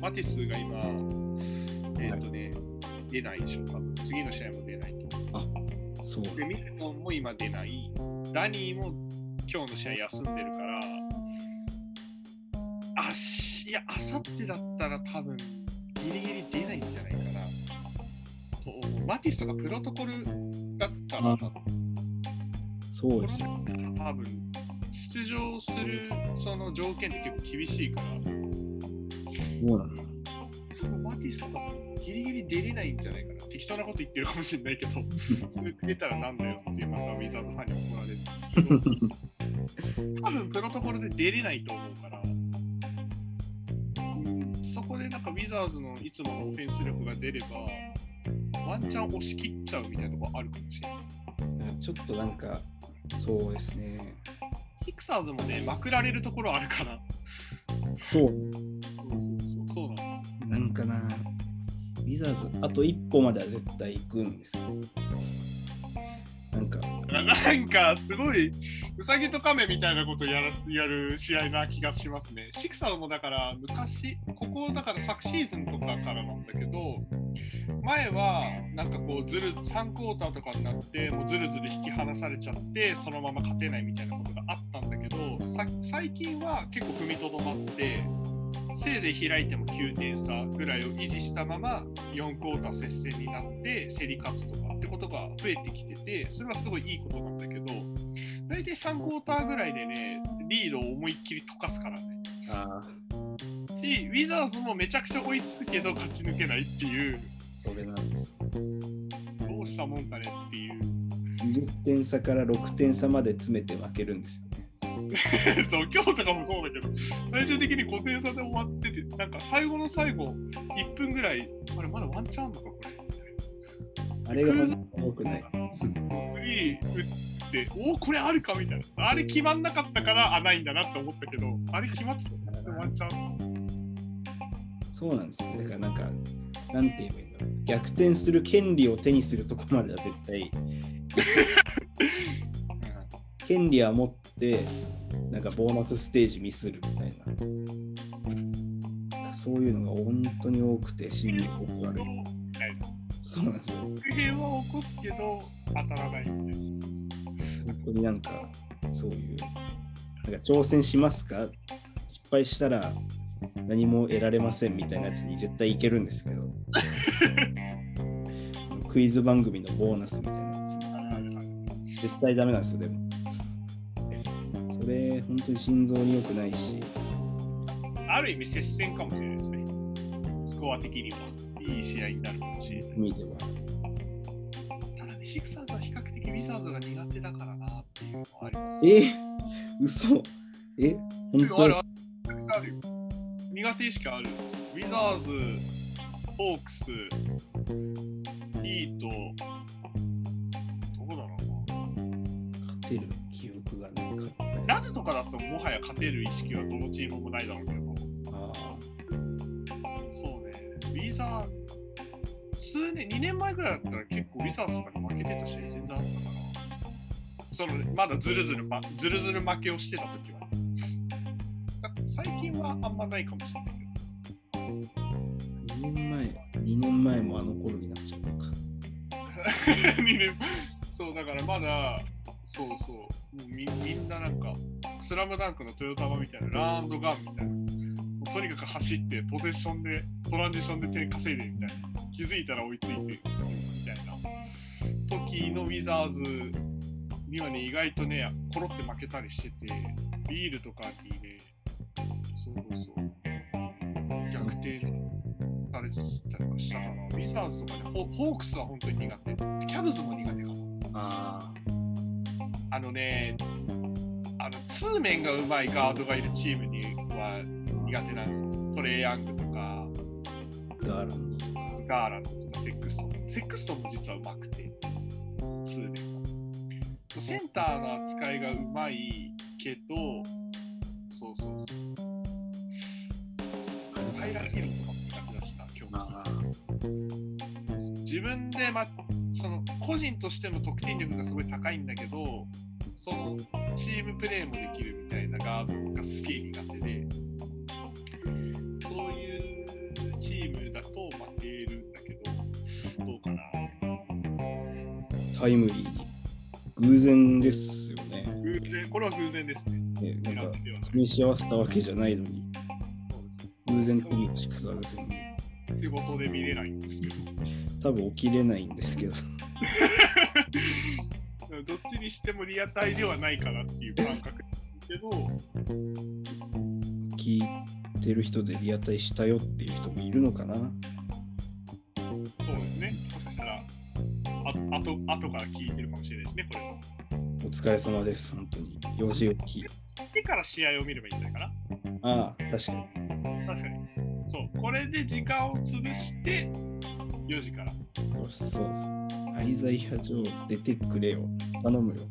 マティスが今、えっ、とね、出ないでしょ、多分次の試合も出ないと。そう。で、ミルトンも今出ない。ダニーも今日の試合休んでるから、あし、いや、あさってだったら多分、ギリギリ出ないんじゃないかな。マティスとかプロトコルだったら、あそうです。多分、出場するその条件って結構厳しいから、そうなんだ。多分マティスとかギリギリ出れないんじゃないかな。適当なこと言ってるかもしれないけど、そ れ出たらなんだよってまたウィザーズファンに怒られるんですけど、多分プロトコルで出れないと思うから、うんそこでなんかウィザーズのいつものオフェンス力が出れば、ワンチャン押し切っちゃうみたいなとこあるかもしれない。ちょっとなんか、そうですね。ヒクサーズもね、まくられるところあるから、そう。そうそうそうそうなんですよ。なんかな、ウィザーズ、あと一歩までは絶対行くんですよ。なんか、なんかすごい、ウサギとカメみたいなことやらやる試合な気がしますね。シクサーもだから昔、ここだから昨シーズンとかからなんだけど、前はなんかこうずる3クォーターとかになって、もうずるずる引き離されちゃって、そのまま勝てないみたいなことがあったんだけど、最近は結構踏みとどまって、せいぜい開いても9点差ぐらいを維持したまま4クォーター接戦になって競り勝つとかってことが増えてきててそれはすごいいいことなんだけど大体3クォーターぐらいでねリードを思いっきり溶かすからね。ああ、しウィザーズもめちゃくちゃ追いつくけど勝ち抜けないっていう。それなんです。どうしたもんかねっていう。20点差から6点差まで詰めて負けるんですよね。そう今日とかもそうだけど最終的に5点差で終わっててなんか最後の最後1分ぐらいあれまだワンチャンあんのかこれあれが本当に良くない。スリー打って、おお、これあるかみたいな。あれ決まんなかったから、あ、ないんだなって思ったけど、あれ決まってたワンチャン。そうなんですよね。だからなんか、なんて言えばいいんだろう。逆転する権利を手にするとこまでは絶対、権利は持って、なんかボーナスステージミスるみたいな。そういうのが本当に多くて、心理が悪い。そうなんですよ。不平は起こすけど、当たらないみたいな。本当になんか、そういう、なんか挑戦しますか？失敗したら何も得られませんみたいなやつに絶対いけるんですけど、クイズ番組のボーナスみたいなやつ、絶対ダメなんですよ、でも。それ、本当に心臓に良くないし、ある意味接戦かもしれないですね。スコア的には。いい試合になるかもしれない。意味では。ただね、シクサーズは比較的ウィザーズが苦手だからなっていうのはあります。え？嘘え？本当？あるある。苦手意識ある。ウィザーズ、ホークス、ヒート、どこだろうな。勝てるズとかだともはや勝てる意識はどのチームもないだろうけど、あそうね、ウィザー、数年、2年前ぐらいだったら結構ウィザーズとかに負けてた試合全然あったから、そのまだずるずる、ま、ずるずる負けをしてた時は。だ最近はあんまないかもしれないけど。あ、2年前、2年前もあの頃になっちゃうのか。2年そうだからまだそうそうみみんななんかスラムダンクのトヨタマみたいなランドガンみたいなもうとにかく走ってポゼッションでトランジションで点稼いでみたいな気づいたら追いついてみたいな時のウィザーズにはね意外とねコロって負けたりしててビールとかにねそうそう逆転されたりしたかな。ウィザーズとかね、ホホークスは本当に苦手。キャブズも苦手かも。ああのね、あの、通面がうまいガードがいるチームには苦手なんですよ。トレイヤングとか、あ、ガーランドとか。ガーランドとか、セックストン。セックストンも実はうまくて、通面が。センターの扱いがうまいけど、そうそうそう。ハイラヒルとかも苦手だしな、今日。ああ。自分で、ま、その個人としての得点力がすごい高いんだけど、そのチームプレーもできるみたいなガードがすげえ苦手で、そういうチームだと負けるんだけど、どうかな。タイムリーに。偶然ですよね。偶然、これは偶然ですね。ねなんか組み合わせたわけじゃないのに、偶然次の宿座戦に。仕事で見れないんですけど。多分起きれないんですけど。どっちにしてもリアタイではないかなっていう感覚ですけど、聞いてる人でリアタイしたよっていう人もいるのかなそうですね。もしかしたら、ああと後から聞いてるかもしれないですね、これも。お疲れ様です、本当に。4時起き。でから試合を見ればいいんじゃないかああ、確かに。な。確かに。そう、これで時間を潰して、4時から。そうそうです。アイザイア・ジョー出てくれよ。頼むよ。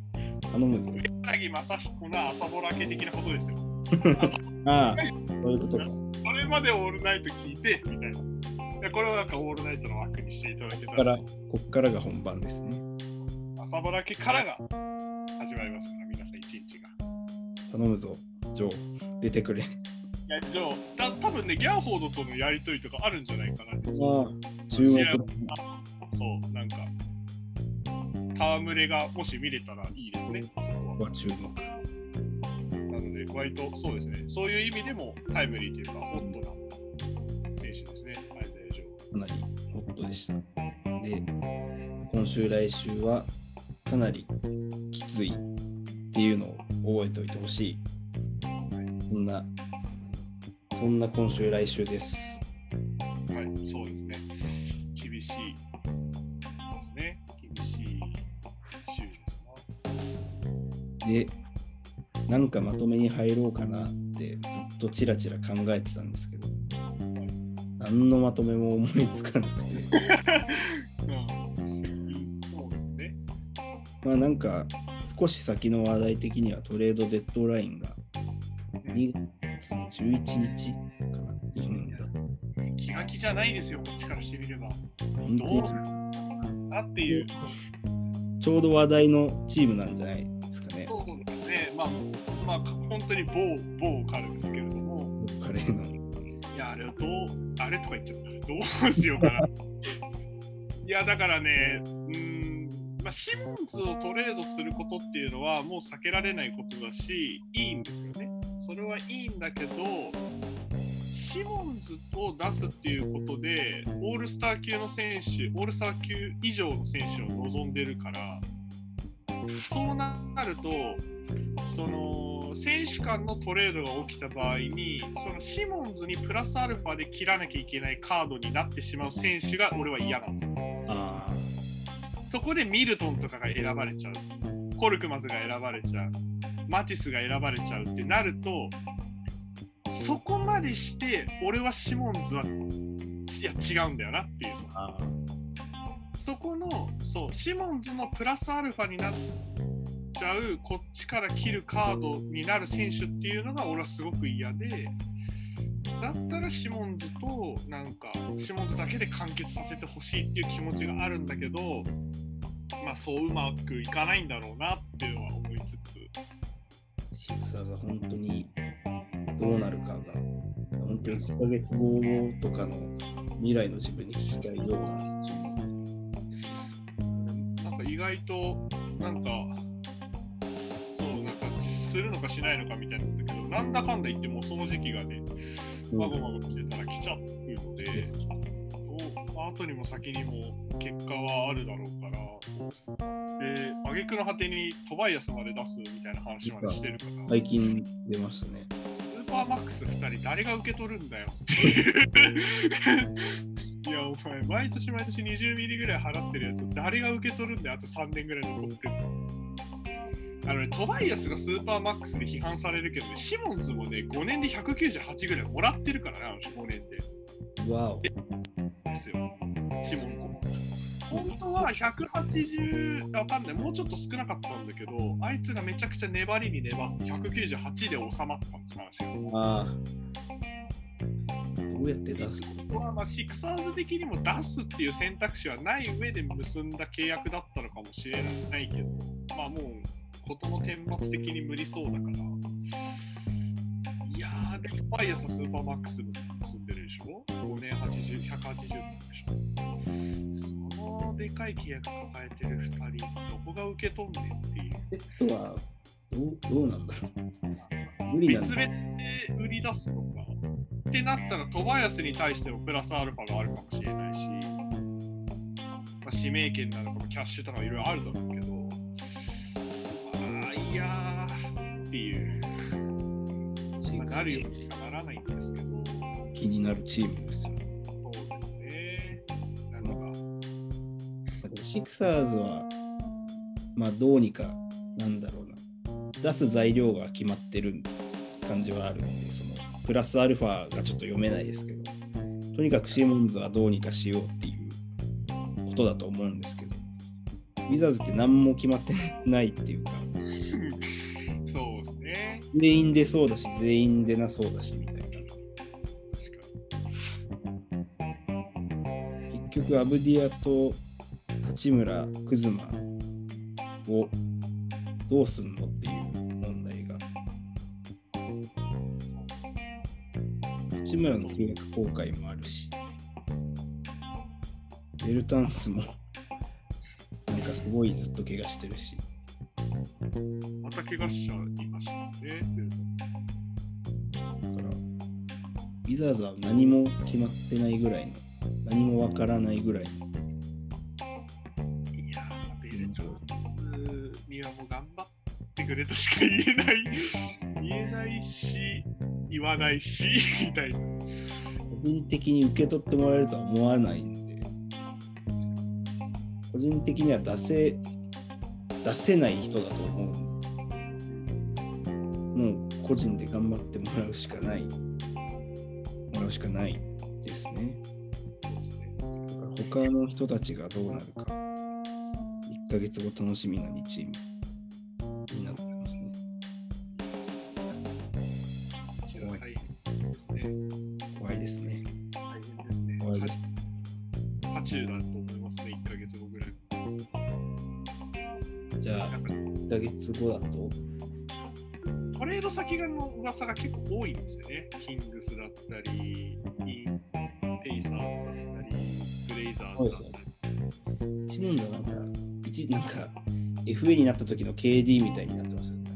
頼むぞ。柳正彦の朝ぼらけ的なことですよ。ああ、そういうことか。これまでオールナイト聞いて、みたいな。でこれをなんかオールナイトの枠にしていただけたらら、こっからが本番ですね。朝ぼらけからが始まりますから、皆さん一日が。頼むぞ、ジョー。出てくれ。いや、じゃあ、た多分ね、ギャーフォードとのやりとりとかあるんじゃないかな。ああ、注目。そう、なんか、戯れがもし見れたらいいですね、そこは。は注目。なので、割とそうですね、そういう意味でもタイムリーというか、ホットな選手ですね、アイザヤ・ジョーかなりホットでした。で、今週、来週はかなりきついっていうのを覚えておいてほしい。そんな、そんな今週、来週です。はい、そうですね。厳しいですね。厳しい週ですで、なんかまとめに入ろうかなってずっとチラチラ考えてたんですけど、何のまとめも思いつかなくて。まあなんか少し先の話題的にはトレードデッドラインが2月の11日かな、日本だと。気が気じゃないですよ、こっちからしてみれば。本どうす当るなっていう。にちょうど話題のチームなんじゃないですかね。そうですね。まあ、まあ、本当に某、某彼ですけれども。彼の。いや、あれをどう、あれとか言っちゃった。どうしようかな。いや、だからね、うーん、まあ、シモンズをトレードすることっていうのはもう避けられないことだし、いいんですよね。それはいいんだけど、シモンズを出すっていうことで、オールスター級の選手、オールスター級以上の選手を望んでるから、そうなると、その選手間のトレードが起きた場合に、そのシモンズにプラスアルファで切らなきゃいけないカードになってしまう選手が俺は嫌なんですよ。そこでミルトンとかが選ばれちゃう、コルクマズが選ばれちゃう、マティスが選ばれちゃうってなると、そこまでして、俺はシモンズは、いや、違うんだよなっていう。あそこの、そう、シモンズのプラスアルファになっちゃう、こっちから切るカードになる選手っていうのが俺はすごく嫌で、だったらシモンズと、なんか、シモンズだけで完結させてほしいっていう気持ちがあるんだけど、まあそううまくいかないんだろうなっていうのは思いつつ、シクサーズは本当にどうなるかが、本当に1ヶ月後とかの未来の自分に聞きたいような。なんか意外と、なんか、そう、なんか、するのかしないのかみたいなんだけど、なんだかんだ言ってもうその時期がね、まごまごしてたら来ちゃうので、あ後にも先にも結果はあるだろうから、で、挙句の果てにトバイアスまで出すみたいな話までしてるから、最近出ましたね。スーパーマックス2人誰が受け取るんだよっていう。いや、お前、毎年毎年20ミリぐらい払ってるやつ、誰が受け取るんだよ、あと3年ぐらい残ってるあのね、トバイアスがスーパーマックスで批判されるけどね、シモンズもね、5年で198ぐらいもらってるからね、あの人5年で。わお。ですよ、シモンズも。本当は180、わかんない、もうちょっと少なかったんだけど、あいつがめちゃくちゃ粘りに粘って198で収まったんです、話が。ああ。トどうやって出す？はまあシクサーズ的にも出すっていう選択肢はない上で結んだ契約だったのかもしれないけど、まあもう、事の顛末的に無理そうだから。毎朝スーパーマックス結んでるでしょ ?5 年80、180でしょそのでかい契約抱えてる2人、どこが受け取んねんっていう。セットはどうどうなんだろう無理別々で売り出すのか。ってなったら、トバヤスに対してもプラスアルファがあるかもしれないし、まあ、指名権なのかもキャッシュとかいろいろあるだろうけど、ああ、いやーっていう、まあ、なるようにしかならないんですけど、気になるチームですよ。そうですね。なんか、シクサーズは、まあどうにか、なんだろうな、出す材料が決まってる感じはあるんで、そのプラスアルファがちょっと読めないですけど、とにかくシモンズはどうにかしようっていうことだと思うんですけど、ウィザーズって何も決まってないっていうか。全員出そうだし、全員出なそうだしみたいな。結局、アブディアと八村、クズマをどうすんのっていう問題が。八村の契約更改もあるし、ベルタンスもなんかすごいずっと怪我してるし、また怪我しちゃういましたね。だから、ウィザーズは何も決まってないぐらいの、何もわからないぐらいのいやー、ベルトにはもう頑張ってくれとしか言えない、言えないし、言わないし、みたいな。個人的に受け取ってもらえるとは思わないんで、個人的には出せ、出せない人だと思うんで、もう個人で頑張ってもらうしかない、もらうしかないですね。だから他の人たちがどうなるか、1ヶ月後楽しみな2チームになってますね。大変ですね。怖いですね。大変ですね。怖いです渦中だと思いますね、1ヶ月後ぐらい。じゃあ、なんか1ヶ月後だと、噂が結構多いんですよね。キングスだったり、ペイサーズだったり、ブレイザーズだったり。シモンズはなんか、一なんか、FA になった時の KD みたいになってますよね。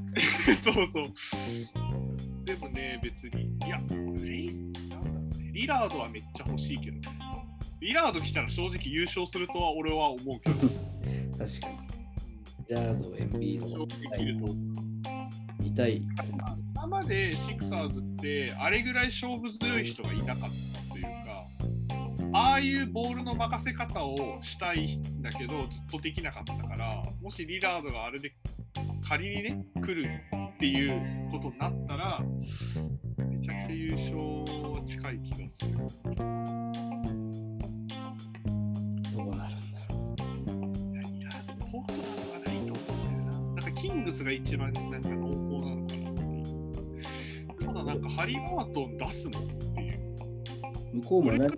そうそう。でもね、別に、いや、ブレイズ、なんだろうね、リラードはめっちゃ欲しいけど、リラード来たら正直優勝するとは俺は思うけど、確かに。ジャード、エンビ。見たい。今までシクサーズって、あれぐらい勝負強い人がいなかったというか、ああいうボールの任せ方をしたいんだけど、ずっとできなかったから、もしリラードがあれで仮にね、来るっていうことになったら、めちゃくちゃ優勝は近い気がする。どうなるんだろいや、リラード、ポートナムはないと思うんだよな。なんかキングスが一番なんかハリー・バートン出すのっていう。う。向こうも何か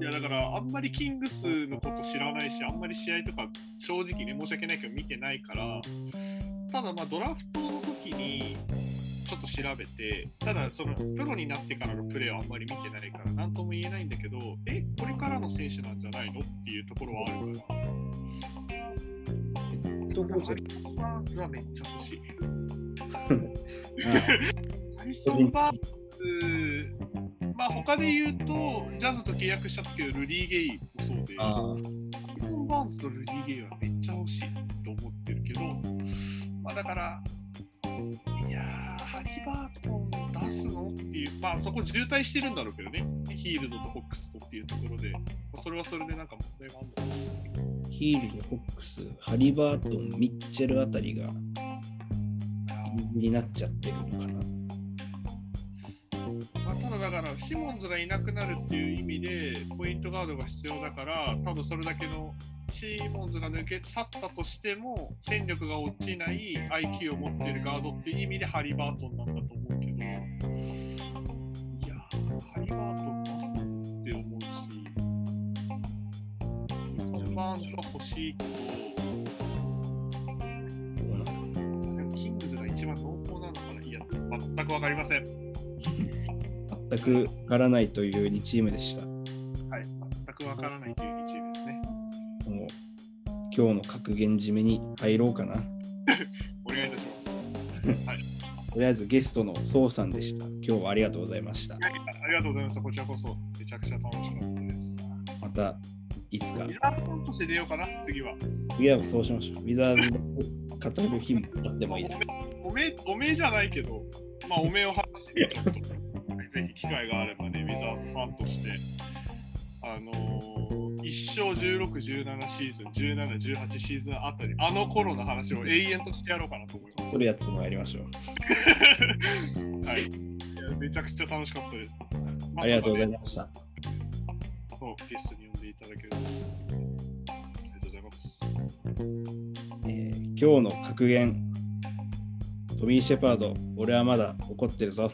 いやだからあんまりキングスのこと知らないし、あんまり試合とか正直ね、申し訳ないけど見てないから、ただまあドラフトの時にちょっと調べて、ただそのプロになってからのプレーはあんまり見てないから、なんとも言えないんだけど、え、これからの選手なんじゃないのっていうところはあるから、ヘッドコーチはめっちゃ欲しい。あハリソン・バーンズ、まあ他で言うと、ジャズと契約した時のルディ・ゲイもそうで、あハリソン・バーンズとルディ・ゲイはめっちゃ欲しいと思ってるけど、まあだから、いやー、ハリバートン出すの？っていう、まあそこ渋滞してるんだろうけどね、ヒールドとホックスとっていうところで、まあそれはそれでなんか問題があるのかもしれないけど。ヒールド、ホックス、ハリバートン、ミッチェルあたりがギリギリになっちゃってるのかな。まあ、ただだから、シモンズがいなくなるっていう意味で、ポイントガードが必要だから、多分それだけのシモンズが抜け去ったとしても、戦力が落ちない IQ を持っているガードっていう意味でハリバートンなんだと思うけど、いや、ハリガート出すって思うし、ウィスバーンズは欲しいけど、でもキングズが一番濃厚なのかな、いや、全くわかりません。全くわからないという2チームでした。はい、全くわからないという2チームですね。もう今日の格言締めに入ろうかな。お願いいたします。はい、とりあえずゲストのソウさんでした。今日はありがとうございました。ありがとうございました。こちらこそ、めちゃくちゃ楽しかったです。またいつかウィザードンとして出ようかな、次は。次はそうしましょう。ウィザーズを語る日もあってもいいです。おめおめじゃないけど、まあ、おめを話して、ちょっと、ぜひ機会があればね、ウィザーズファンとして、あのー、1勝16、17シーズン、17、18シーズンあたり、あの頃の話を永遠としてやろうかなと思います。それやってもやりましょう。はい。いやめちゃくちゃ楽しかったです。ありがとうございまました。そうゲストに呼んでいただけると。ありがとうございます。えー今日の格言、トミー・シェパード、俺はまだ怒ってるぞ。